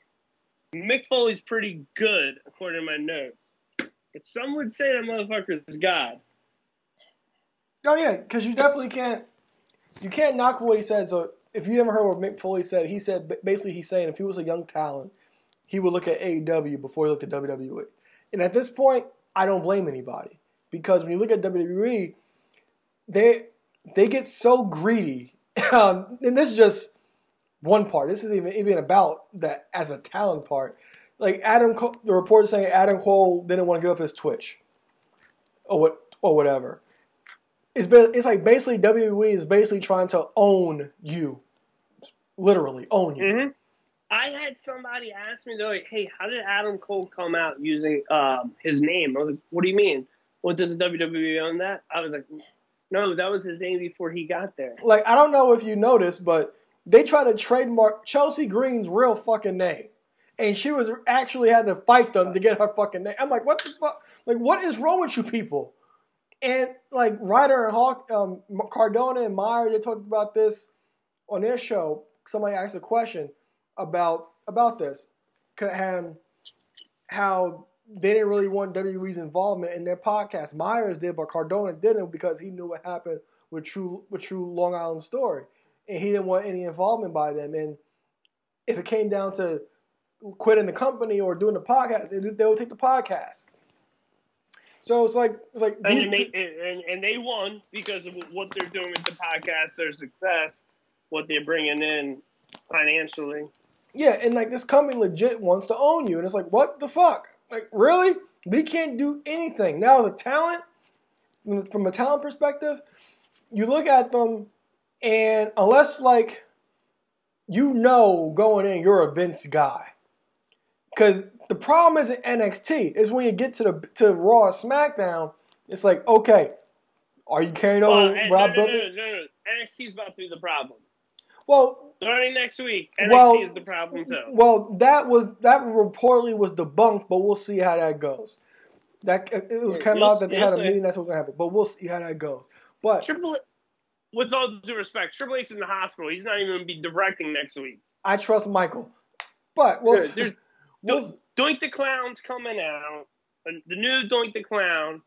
Mick Foley's pretty good, according to my notes. But some would say that motherfucker is God.
Oh yeah, because you definitely can't. You can't knock what he said. So if you ever heard what Mick Foley said, he said basically he's saying if he was a young talent, he would look at AEW before he looked at WWE. And at this point, I don't blame anybody because when you look at WWE, they they get so greedy. Um, and this is just one part. This isn't even even about that as a talent part. Like Adam, Cole, the report saying Adam Cole didn't want to give up his Twitch, or what or whatever. It's it's like basically WWE is basically trying to own you, literally own you.
Mm-hmm. I had somebody ask me though, "Hey, how did Adam Cole come out using um, his name?" I was like, "What do you mean? What does the WWE own that?" I was like, "No, that was his name before he got there."
Like I don't know if you noticed, but they try to trademark Chelsea Green's real fucking name. And she was actually had to fight them to get her fucking name. I'm like, what the fuck? Like, what is wrong with you people? And like Ryder and Hawk, um, Cardona and Meyer, they talked about this on their show. Somebody asked a question about about this, and how they didn't really want WWE's involvement in their podcast. Myers did, but Cardona didn't because he knew what happened with True with True Long Island Story and he didn't want any involvement by them. And if it came down to quitting the company or doing the podcast, they, would take the podcast. So it's like it's like
and, these, they, and, and they won because of what they're doing with the podcast, their success, what they're bringing in financially.
Yeah, and like this company legit wants to own you, and it's like, what the fuck? Like, really? We can't do anything now as a talent. From a talent perspective, you look at them and unless like you know going in you're a Vince guy. Cause the problem isn't NXT, is when you get to the to Raw SmackDown, it's like, okay, are you carrying over well, Rob
no, no, no, no, no, NXT is about to be the problem.
Well,
starting next week, NXT
well,
is the problem too.
Well, that was that reportedly was debunked, but we'll see how that goes. That it was came out that they had a meeting. That's what's gonna happen, but we'll see how that goes. But
Triple with all due respect, Triple H in the hospital. He's not even going to be directing next week.
I trust Michael, but we'll,
There's, we'll Doink the Clown's coming out. The new Doink the Clown.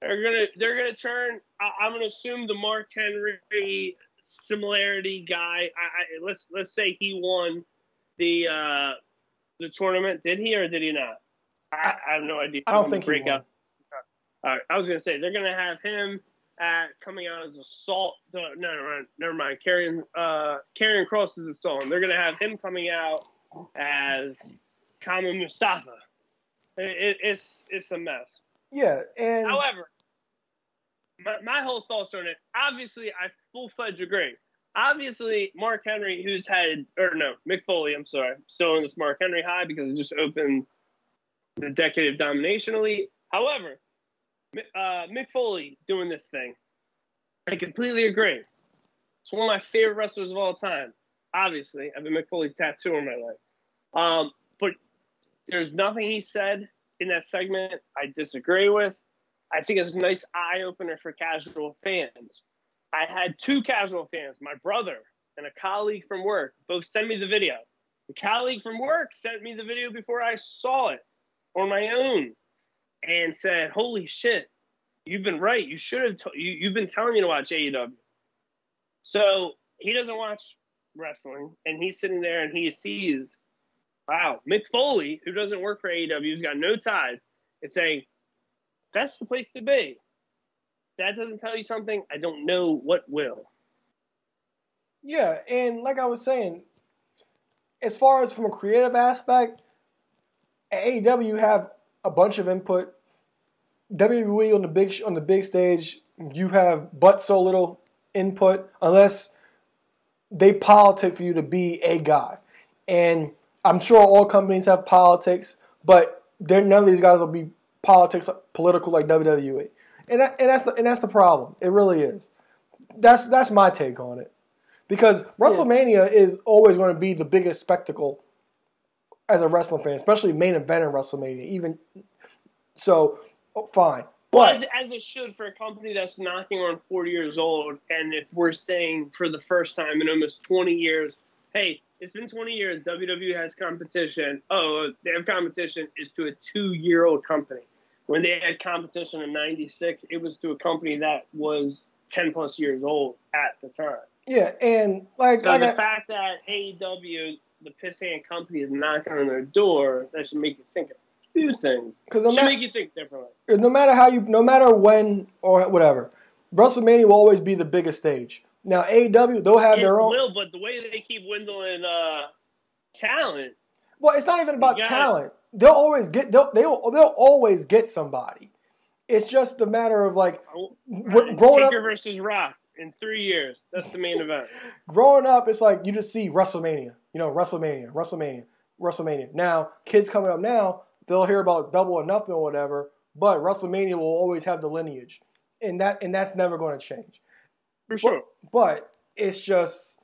They're gonna they're gonna turn. I, am gonna assume the Mark Henry similarity guy. I, I, let's let's say he won the uh, the tournament. Did he or did he not? I, I have no idea.
I don't think break he won.
All right, I was gonna say they're gonna have him at coming out as assault. No, no, never mind. Karrion, uh, Karrion Kross is assault. They're gonna have him coming out as Kama Mustafa. It, it, it's it's a mess.
Yeah, and
however, my, my whole thoughts on it. Obviously, I full fledged agree. Obviously, Mark Henry, who's had or no, Mick Foley. I'm sorry, still in this Mark Henry high because it just opened the decade of domination elite. However, uh, Mick Foley doing this thing. I completely agree. It's one of my favorite wrestlers of all time. Obviously, I've been Mick Foley's tattoo on my leg. Um, but there's nothing he said in that segment I disagree with. I think it's a nice eye opener for casual fans. I had two casual fans, my brother and a colleague from work, both send me the video. The colleague from work sent me the video before I saw it on my own and said, "Holy shit, you've been right. You should have. T- you, you've been telling me to watch AEW." So he doesn't watch wrestling, and he's sitting there and he sees, wow, Mick Foley, who doesn't work for AEW, who's got no ties, is saying, "That's the place to be." That doesn't tell you something. I don't know what will.
Yeah, and like I was saying, as far as from a creative aspect, AEW have a bunch of input. WWE on the big on the big stage, you have but so little input unless they politic for you to be a guy. And I'm sure all companies have politics, but none of these guys will be politics political like WWE. And that, and that's the and that's the problem. It really is. That's that's my take on it. Because WrestleMania yeah. is always going to be the biggest spectacle as a wrestling fan, especially main event in WrestleMania. Even so, oh, fine.
Well, as, as, it should for a company that's knocking on 40 years old, and if we're saying for the first time in almost 20 years, hey, it's been 20 years. WWE has competition. Oh, they have competition is to a two-year-old company. When they had competition in '96, it was to a company that was 10 plus years old at the time.
Yeah, and like
So
I
the
got,
fact that AEW, the piss hand company, is knocking on their door, that should make you think of a few things.
because no,
should
ma-
make you think differently.
no matter how you, no matter when or whatever, WrestleMania will always be the biggest stage. Now AEW, they'll have
It
their own.
will, but the way they keep dwindling uh, talent,
Well, it's not even about talent. They'll always get. They'll they'll, they'll always get somebody. It's just the matter of like Wh- growing up-
versus Rock in three years. That's the main event.
growing up, it's like you just see WrestleMania, you know, WrestleMania, WrestleMania, WrestleMania. Now, kids coming up now, they'll hear about Double or Nothing or whatever, but WrestleMania will always have the lineage, and that and that's never going to change.
For sure.
But it's just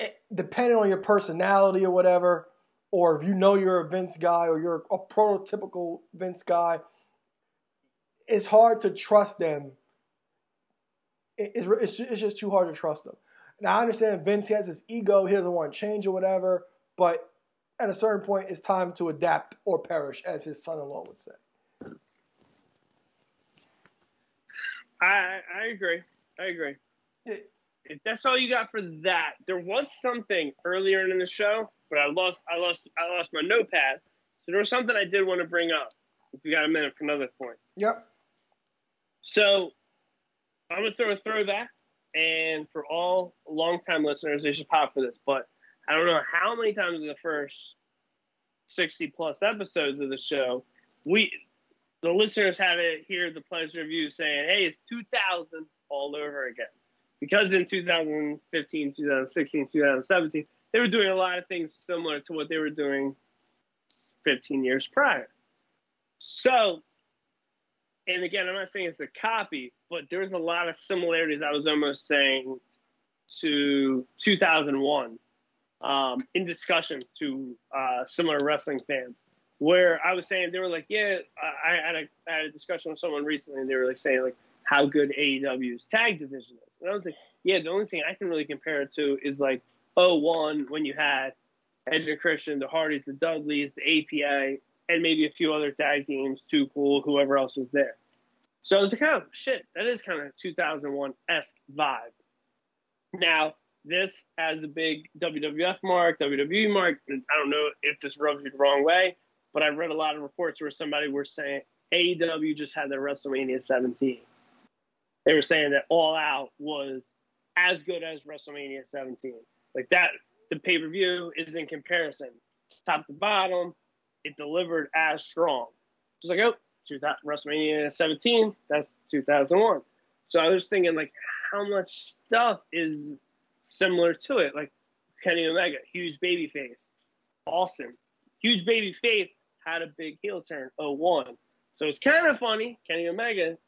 it, depending on your personality or whatever, or if you know you're a Vince guy or you're a prototypical Vince guy, it's hard to trust them. It- It's, it's, it's just too hard to trust them. Now I understand Vince has his ego; he doesn't want to change or whatever. But at a certain point, it's time to adapt or perish, as his son-in-law would say.
I I agree. I agree. If that's all you got for that, there was something earlier in the show, but I lost I lost I lost my notepad. So there was something I did want to bring up. If you got a minute for another point.
Yep.
So I'm gonna throw a throwback, and for all longtime listeners, they should pop for this. But I don't know how many times in the first 60 plus episodes of the show, we the listeners had to hear the pleasure of you saying, "Hey, it's 2000 all over again," because in 2015, 2016, 2017, they were doing a lot of things similar to what they were doing 15 years prior. So and again, I'm not saying it's a copy, but there's a lot of similarities. I was almost saying to 2001 um, in discussion to uh, similar wrestling fans, where I was saying they were like, yeah, I had a, I had a discussion with someone recently, and they were like saying like how good AEW's tag division is, and I was like, yeah, the only thing I can really compare it to is like 01 when you had Edge and Christian, the Hardys, the Dudleys, the APA, and maybe a few other tag teams, Too Cool, whoever else was there. So I was like, oh shit, that is kind of 2001 esque vibe. Now this has a big WWF mark, WWE mark. I don't know if this rubs you the wrong way, but I read a lot of reports where somebody were saying AEW just had their WrestleMania 17. They were saying that All Out was as good as WrestleMania 17. Like that, the pay per view is in comparison, top to bottom it delivered as strong. Just like, oh, 2000, WrestleMania 17, that's 2001. So I was thinking, like, how much stuff is similar to it? Like, Kenny Omega, huge baby face. Austin, huge baby face, had a big heel turn, 01. So it's kind of funny. Kenny Omega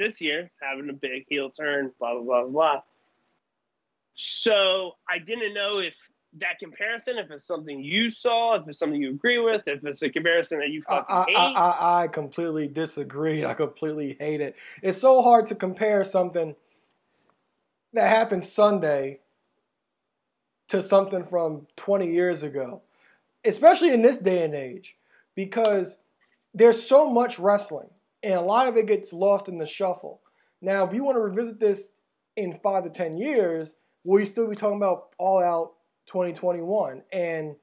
this year is having a big heel turn, blah, blah, blah, blah. So I didn't know if that comparison, if it's something you saw, if it's something you agree with, if it's a comparison that you fucking
I,
hate.
I, I I completely disagree. I completely hate it. It's so hard to compare something that happened Sunday to something from 20 years ago, especially in this day and age, because there's so much wrestling and a lot of it gets lost in the shuffle. Now, if you want to revisit this in five to 10 years, will you still be talking about All Out 2021? And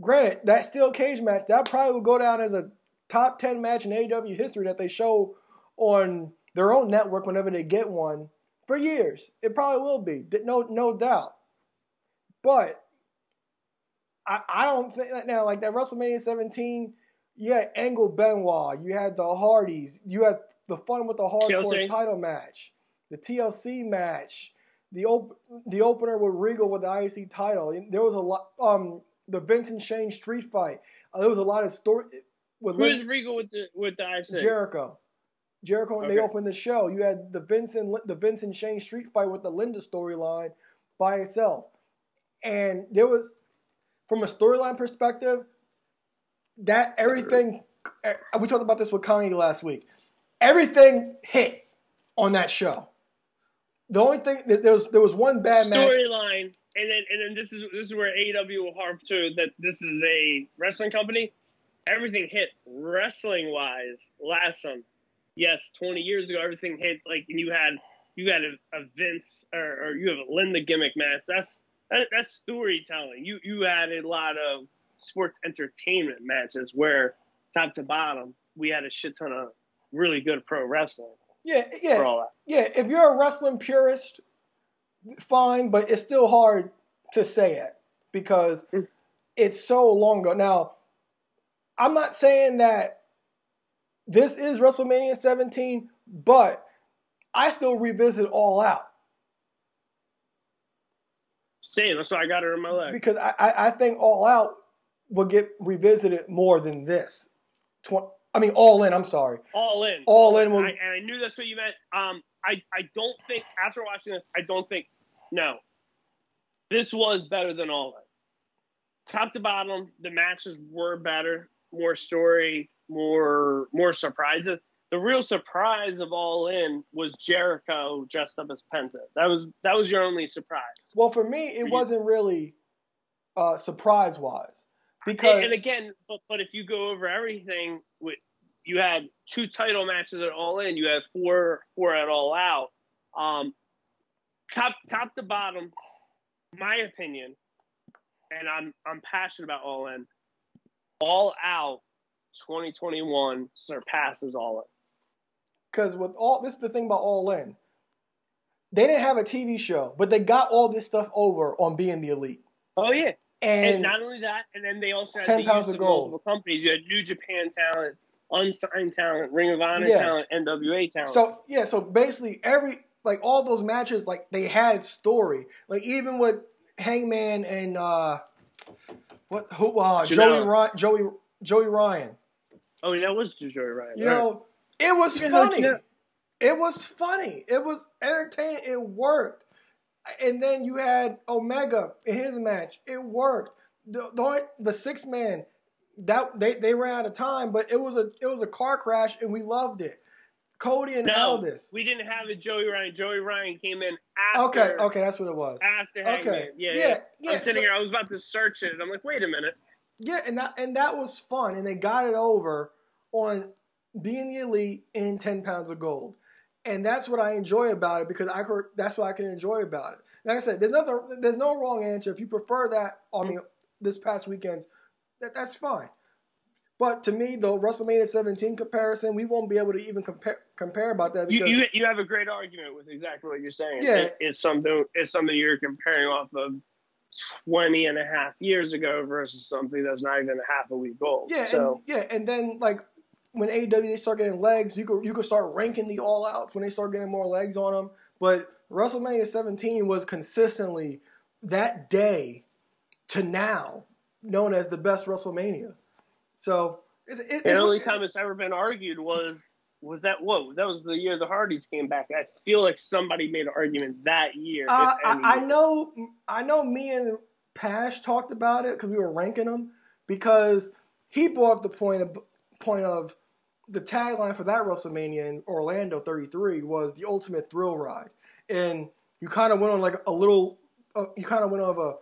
granted, that steel cage match that probably will go down as a top 10 match in AEW history that they show on their own network whenever they get one for years. It probably will be, no, no doubt. But I, I don't think that now, like that WrestleMania 17, you had Angle Benoit, you had the Hardys, you had the fun with the hardcore
TLC.
title match, the TLC match, the op- the opener with Regal with the IC title. There was a lot. Um, the Vincent Shane street fight. Uh, there was a lot of story with
Who's Regal with the with the IC?
Jericho. Jericho, and they opened the show. You had the Vincent the Vincent Shane street fight with the Linda storyline by itself, and there was, from a storyline perspective, that everything. eh, We talked about this with Kanye last week. Everything hit on that show. the only thing that there was there was one bad
storyline, and then and then this is this is where AEW will harp to that this is a wrestling company. Everything hit wrestling wise last time. Yes, twenty years ago, everything hit like and you had you had a, a Vince or, or you have a Linda gimmick match. That's that, that's storytelling. You you had a lot of sports entertainment matches where top to bottom we had a shit ton of really good pro wrestling.
Yeah, yeah, yeah. If you're a wrestling purist, fine, but it's still hard to say it because
Mm.
it's so long ago. Now, I'm not saying that this is WrestleMania 17, but I still revisit All Out
Same. That's why I got her in my leg.
because I, I, I think All Out will get revisited more than this. Tw- I mean, All In. I'm sorry.
All in.
All in will-
I, and I knew that's what you meant. Um, I, I don't think after watching this, I don't think no. This was better than all in. Top to bottom, the matches were better, more story, more more surprises. The real surprise of All In was Jericho dressed up as Penta. That was that was your only surprise.
Well, for me, it
you.
wasn't really uh, surprise wise because
And, again, but, but if you go over everything, with you had two title matches at All In, you had four four at All Out. Um, top top to bottom, my opinion, and I'm I'm passionate about All In. All Out, 2021 surpasses All In.
because with all this is the thing about All In, they didn't have a TV show, but they got all this stuff over on being the elite.
Oh yeah, and,
And,
not only that, and then they also had
10
the
pounds
use
of
of
gold.
multiple companies. You had New Japan talent, unsigned talent, Ring of Honor
Yeah.
talent, NWA talent.
so yeah, so basically every like all those matches, like they had story. Like even with Hangman and uh, what who uh, Joey Ryan, Joey Joey Ryan.
oh, that was Joey Ryan.
You
right.
know, it was
Yeah,
funny. It was funny. It was entertaining. It worked. And then you had Omega in his match. It worked. The the, the six man that they, they ran out of time, but it was a it was a car crash and we loved it. Cody and
No,
Aldis.
we didn't have a Joey Ryan. Joey Ryan came in after.
Okay, okay, that's what it was.
After
Okay,
Hangman. Yeah,
yeah,
yeah.
yeah,
I'm sitting
so-
here. I was about to search it, and I'm like, wait a minute.
Yeah, and that and that was fun, and they got it over on being the elite in ten pounds of gold, and that's what I enjoy about it because I that's what I can enjoy about it. Like I said, there's nothing, there's no wrong answer. If you prefer that, I mean, this past weekend's, that, that's fine. But to me, the WrestleMania 17 comparison, we won't be able to even compare compare about that
You,
because
you you have a great argument with exactly what you're saying.
Yeah.
It- it's something it's something you're comparing off of 20 and a half years ago versus something that's not even half a week old.
Yeah,
So
and, yeah, and then like when AEW they start getting legs, you could you could start ranking the all outs when they start getting more legs on them. But WrestleMania 17 was consistently that day to now known as the best WrestleMania. So it's, it, it's
the only time it's ever been argued was was that whoa that was the year the Hardys came back. I feel like somebody made an argument that year.
Uh, I, I know, I know. Me and Pash talked about it because we were ranking them because he brought up the point of point of the tagline for that WrestleMania in Orlando 33 was the ultimate thrill ride, and you kind of went on like a little, uh, you kind of went on a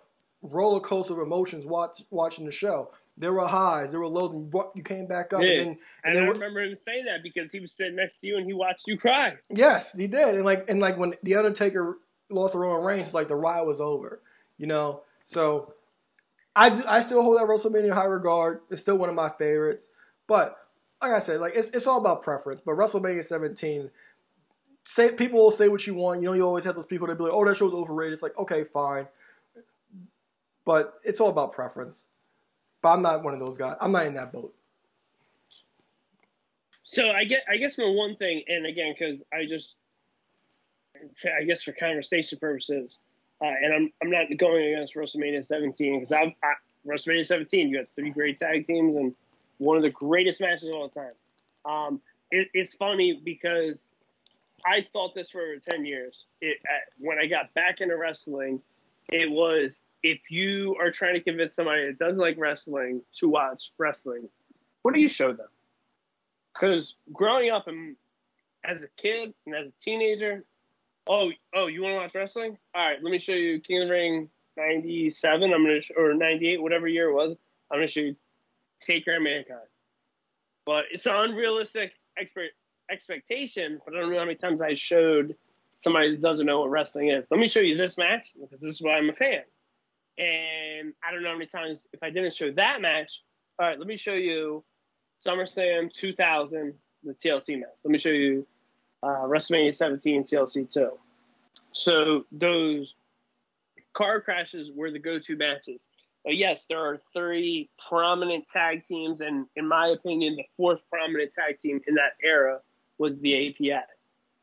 roller coaster of emotions watch, watching the show. There were highs, there were lows, and you, came back up,
Yeah.
and then
And
and
I remember him saying that because he was sitting next to you and he watched you cry.
Yes, he did. And like and like when the Undertaker lost to Roman Reigns, it's like the ride was over. You know? So I, do- I still hold that WrestleMania in high regard. It's still one of my favorites. But like I said, like it's it's all about preference. But WrestleMania 17, say people will say what you want. You know, you always have those people that be like, "Oh, that show's overrated." It's like, okay, fine. But it's all about preference. But I'm not one of those guys. I'm not in that boat.
So I get, I guess my one thing, and again, because I just, I guess for conversation purposes, uh, and I'm I'm not going against WrestleMania 17 because I've I, WrestleMania 17, you got three great tag teams and one of the greatest matches of all time. Um, it, it's funny because I thought this for 10 years. It, uh, when I got back into wrestling, it was if you are trying to convince somebody that doesn't like wrestling to watch wrestling, what do you show them? Because growing up and as a kid and as a teenager, Oh, oh, you want to watch wrestling? All right, let me show you King of the Ring '97. I'm gonna or '98, whatever year it was. I'm gonna show you Taker and Mankind. But it's an unrealistic expert expectation. But I don't know how many times I showed somebody that doesn't know what wrestling is. Let me show you this match because this is why I'm a fan. And I don't know how many times if I didn't show that match. All right, let me show you SummerSlam 2000, the TLC match. Let me show you uh, WrestleMania 17 TLC 2. So those car crashes were the go-to matches. But yes, there are three prominent tag teams, and in my opinion, the fourth prominent tag team in that era was the APA.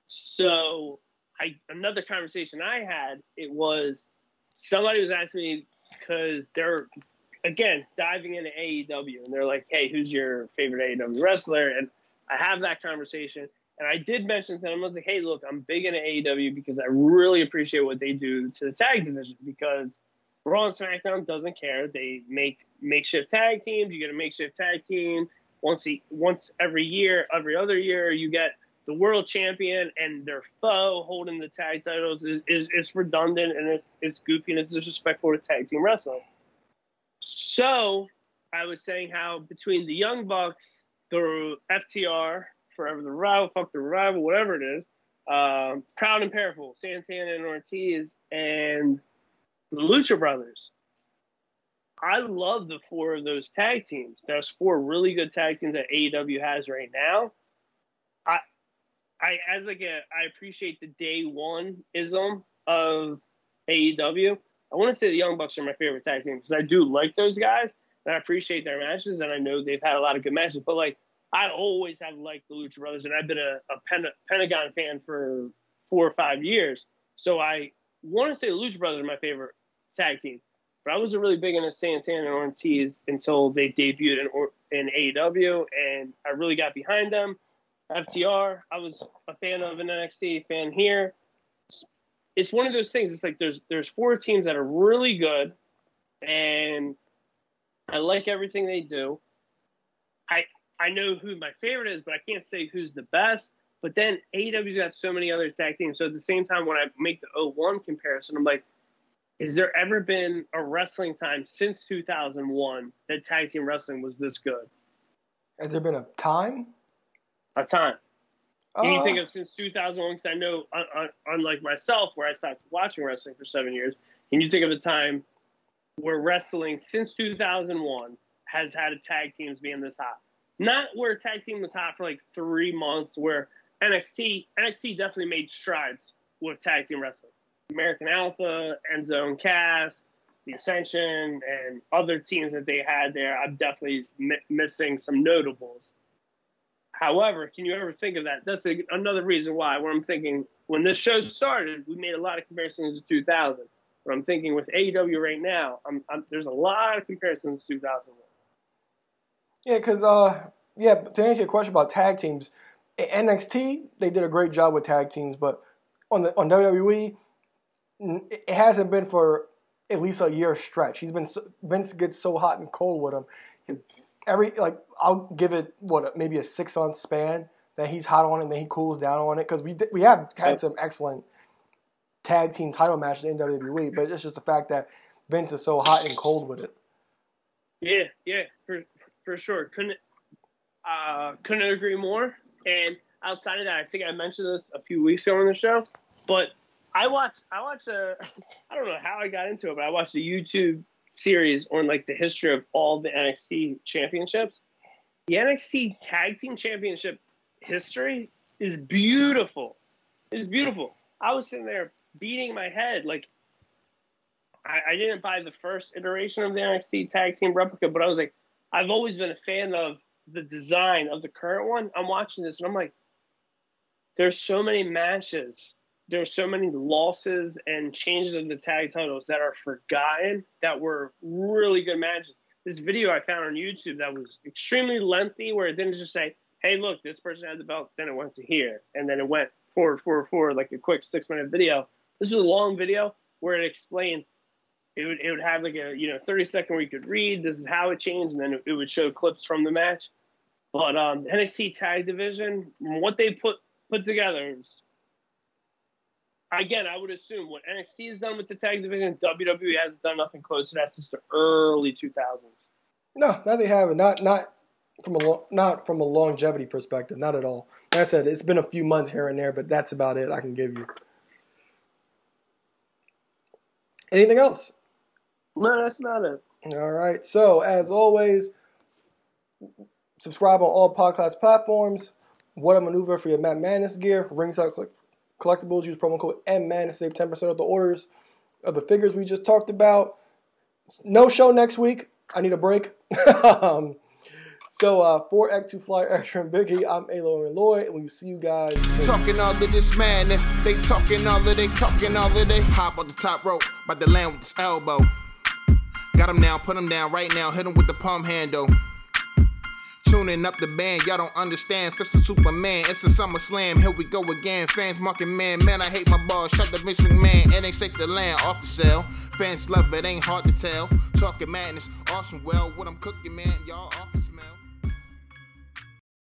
So I another conversation I had it was somebody was asking me because they're again diving into AEW and they're like, "Hey, who's your favorite AEW wrestler?" And I have that conversation, and I did mention to them, I was like, "Hey, look, I'm big into AEW because I really appreciate what they do to the tag division because." Raw and SmackDown doesn't care. They make makeshift tag teams. You get a makeshift tag team once he, once every year, every other year. You get the world champion and their foe holding the tag titles is, is, is redundant and it's, it's goofy and it's disrespectful to tag team wrestling. So I was saying how between the Young Bucks, the FTR, Forever the Rival, Fuck the Rival, whatever it is, um, Proud and Powerful, Santana and Ortiz, and the Lucha Brothers. I love the four of those tag teams. There's four really good tag teams that AEW has right now. I, I as like a, I appreciate the day one ism of AEW. I want to say the Young Bucks are my favorite tag team because I do like those guys and I appreciate their matches and I know they've had a lot of good matches. But like I always have liked the Lucha Brothers and I've been a, a Pen- Pentagon fan for four or five years. So I want to say the Lucha Brothers are my favorite tag team, but I wasn't really big into Santana and Ortiz until they debuted in, in AEW, and I really got behind them. FTR, I was a fan of an NXT fan here. It's one of those things. It's like there's there's four teams that are really good, and I like everything they do. I I know who my favorite is, but I can't say who's the best. But then AEW's got so many other tag teams. So at the same time, when I make the 01 comparison, I'm like, is there ever been a wrestling time since 2001 that tag team wrestling was this good?
Has there been a time?
A time. Can you
Uh,
think of since 2001? Because I know, un- un- unlike myself, where I stopped watching wrestling for seven years, can you think of a time where wrestling since 2001 has had a tag teams being this hot? Not where a tag team was hot for like three months, where NXT NXT definitely made strides with tag team wrestling. American Alpha, Enzo and Cass, the Ascension, and other teams that they had there. I'm definitely mi- missing some notables. However, can you ever think of that? That's a, another reason why. Where I'm thinking when this show started, we made a lot of comparisons to 2000. But I'm thinking with AEW right now, I'm, I'm, there's a lot of comparisons to 2001.
Yeah, because uh, yeah. To answer your question about tag teams, NXT they did a great job with tag teams, but on the on WWE, it hasn't been for at least a year stretch. He's been so, Vince gets so hot and cold with him. Every like I'll give it what maybe a six month span that he's hot on it and then he cools down on it because we we have had some excellent tag team title matches in WWE, but it's just the fact that Vince is so hot and cold with it.
Yeah, yeah, for for sure. Couldn't uh, couldn't agree more. And outside of that, I think I mentioned this a few weeks ago on the show, but I watched I watched a I don't know how I got into it, but I watched a YouTube series on like the history of all the NXT championships. The NXT Tag Team Championship history is beautiful. It's beautiful. I was sitting there beating my head like I, I didn't buy the first iteration of the NXT Tag Team replica, but I was like, I've always been a fan of the design of the current one. I'm watching this and I'm like, there's so many matches, there's so many losses and changes of the tag titles that are forgotten that were really good matches. This video I found on YouTube that was extremely lengthy, where it didn't just say, "Hey, look, this person had the belt," then it went to here, and then it went forward, forward, forward, like a quick six minute video. This was a long video where it explained it would it would have like a you know 30 second where you could read this is how it changed and then it would show clips from the match but um NXT tag division what they put put together is again, I would assume what NXT has done with the tag division, WWE hasn't done nothing close to that since the early 2000s.
No, no, they haven't. Not not from a lo- not from a longevity perspective. Not at all. Like I said, it's been a few months here and there, but that's about it I can give you. Anything else?
No, that's not it.
All right. So as always, subscribe on all podcast platforms. What a maneuver for your Matt Madness gear. Ringside Collectibles. Use promo code MMAN to save 10% of the orders of the figures we just talked about. No show next week. I need a break. um, so uh, for Act 2 Flyer Extra and Biggie, I'm Alo and Lloyd, and we'll see you guys.
Talking all of this madness, they talking all of they talking all of they hop on the top rope, by the land with this elbow. Got him now, put him down right now, hit him with the palm handle. Tuning up the band, y'all don't understand. Fist of Superman, it's a summer slam. Here we go again. Fans marking man, man, I hate my balls. Shut the Vince McMahon, it ain't shake the land off the cell. Fans love it, ain't hard to tell. Talking madness, awesome. Well, what I'm cooking, man, y'all off the smell.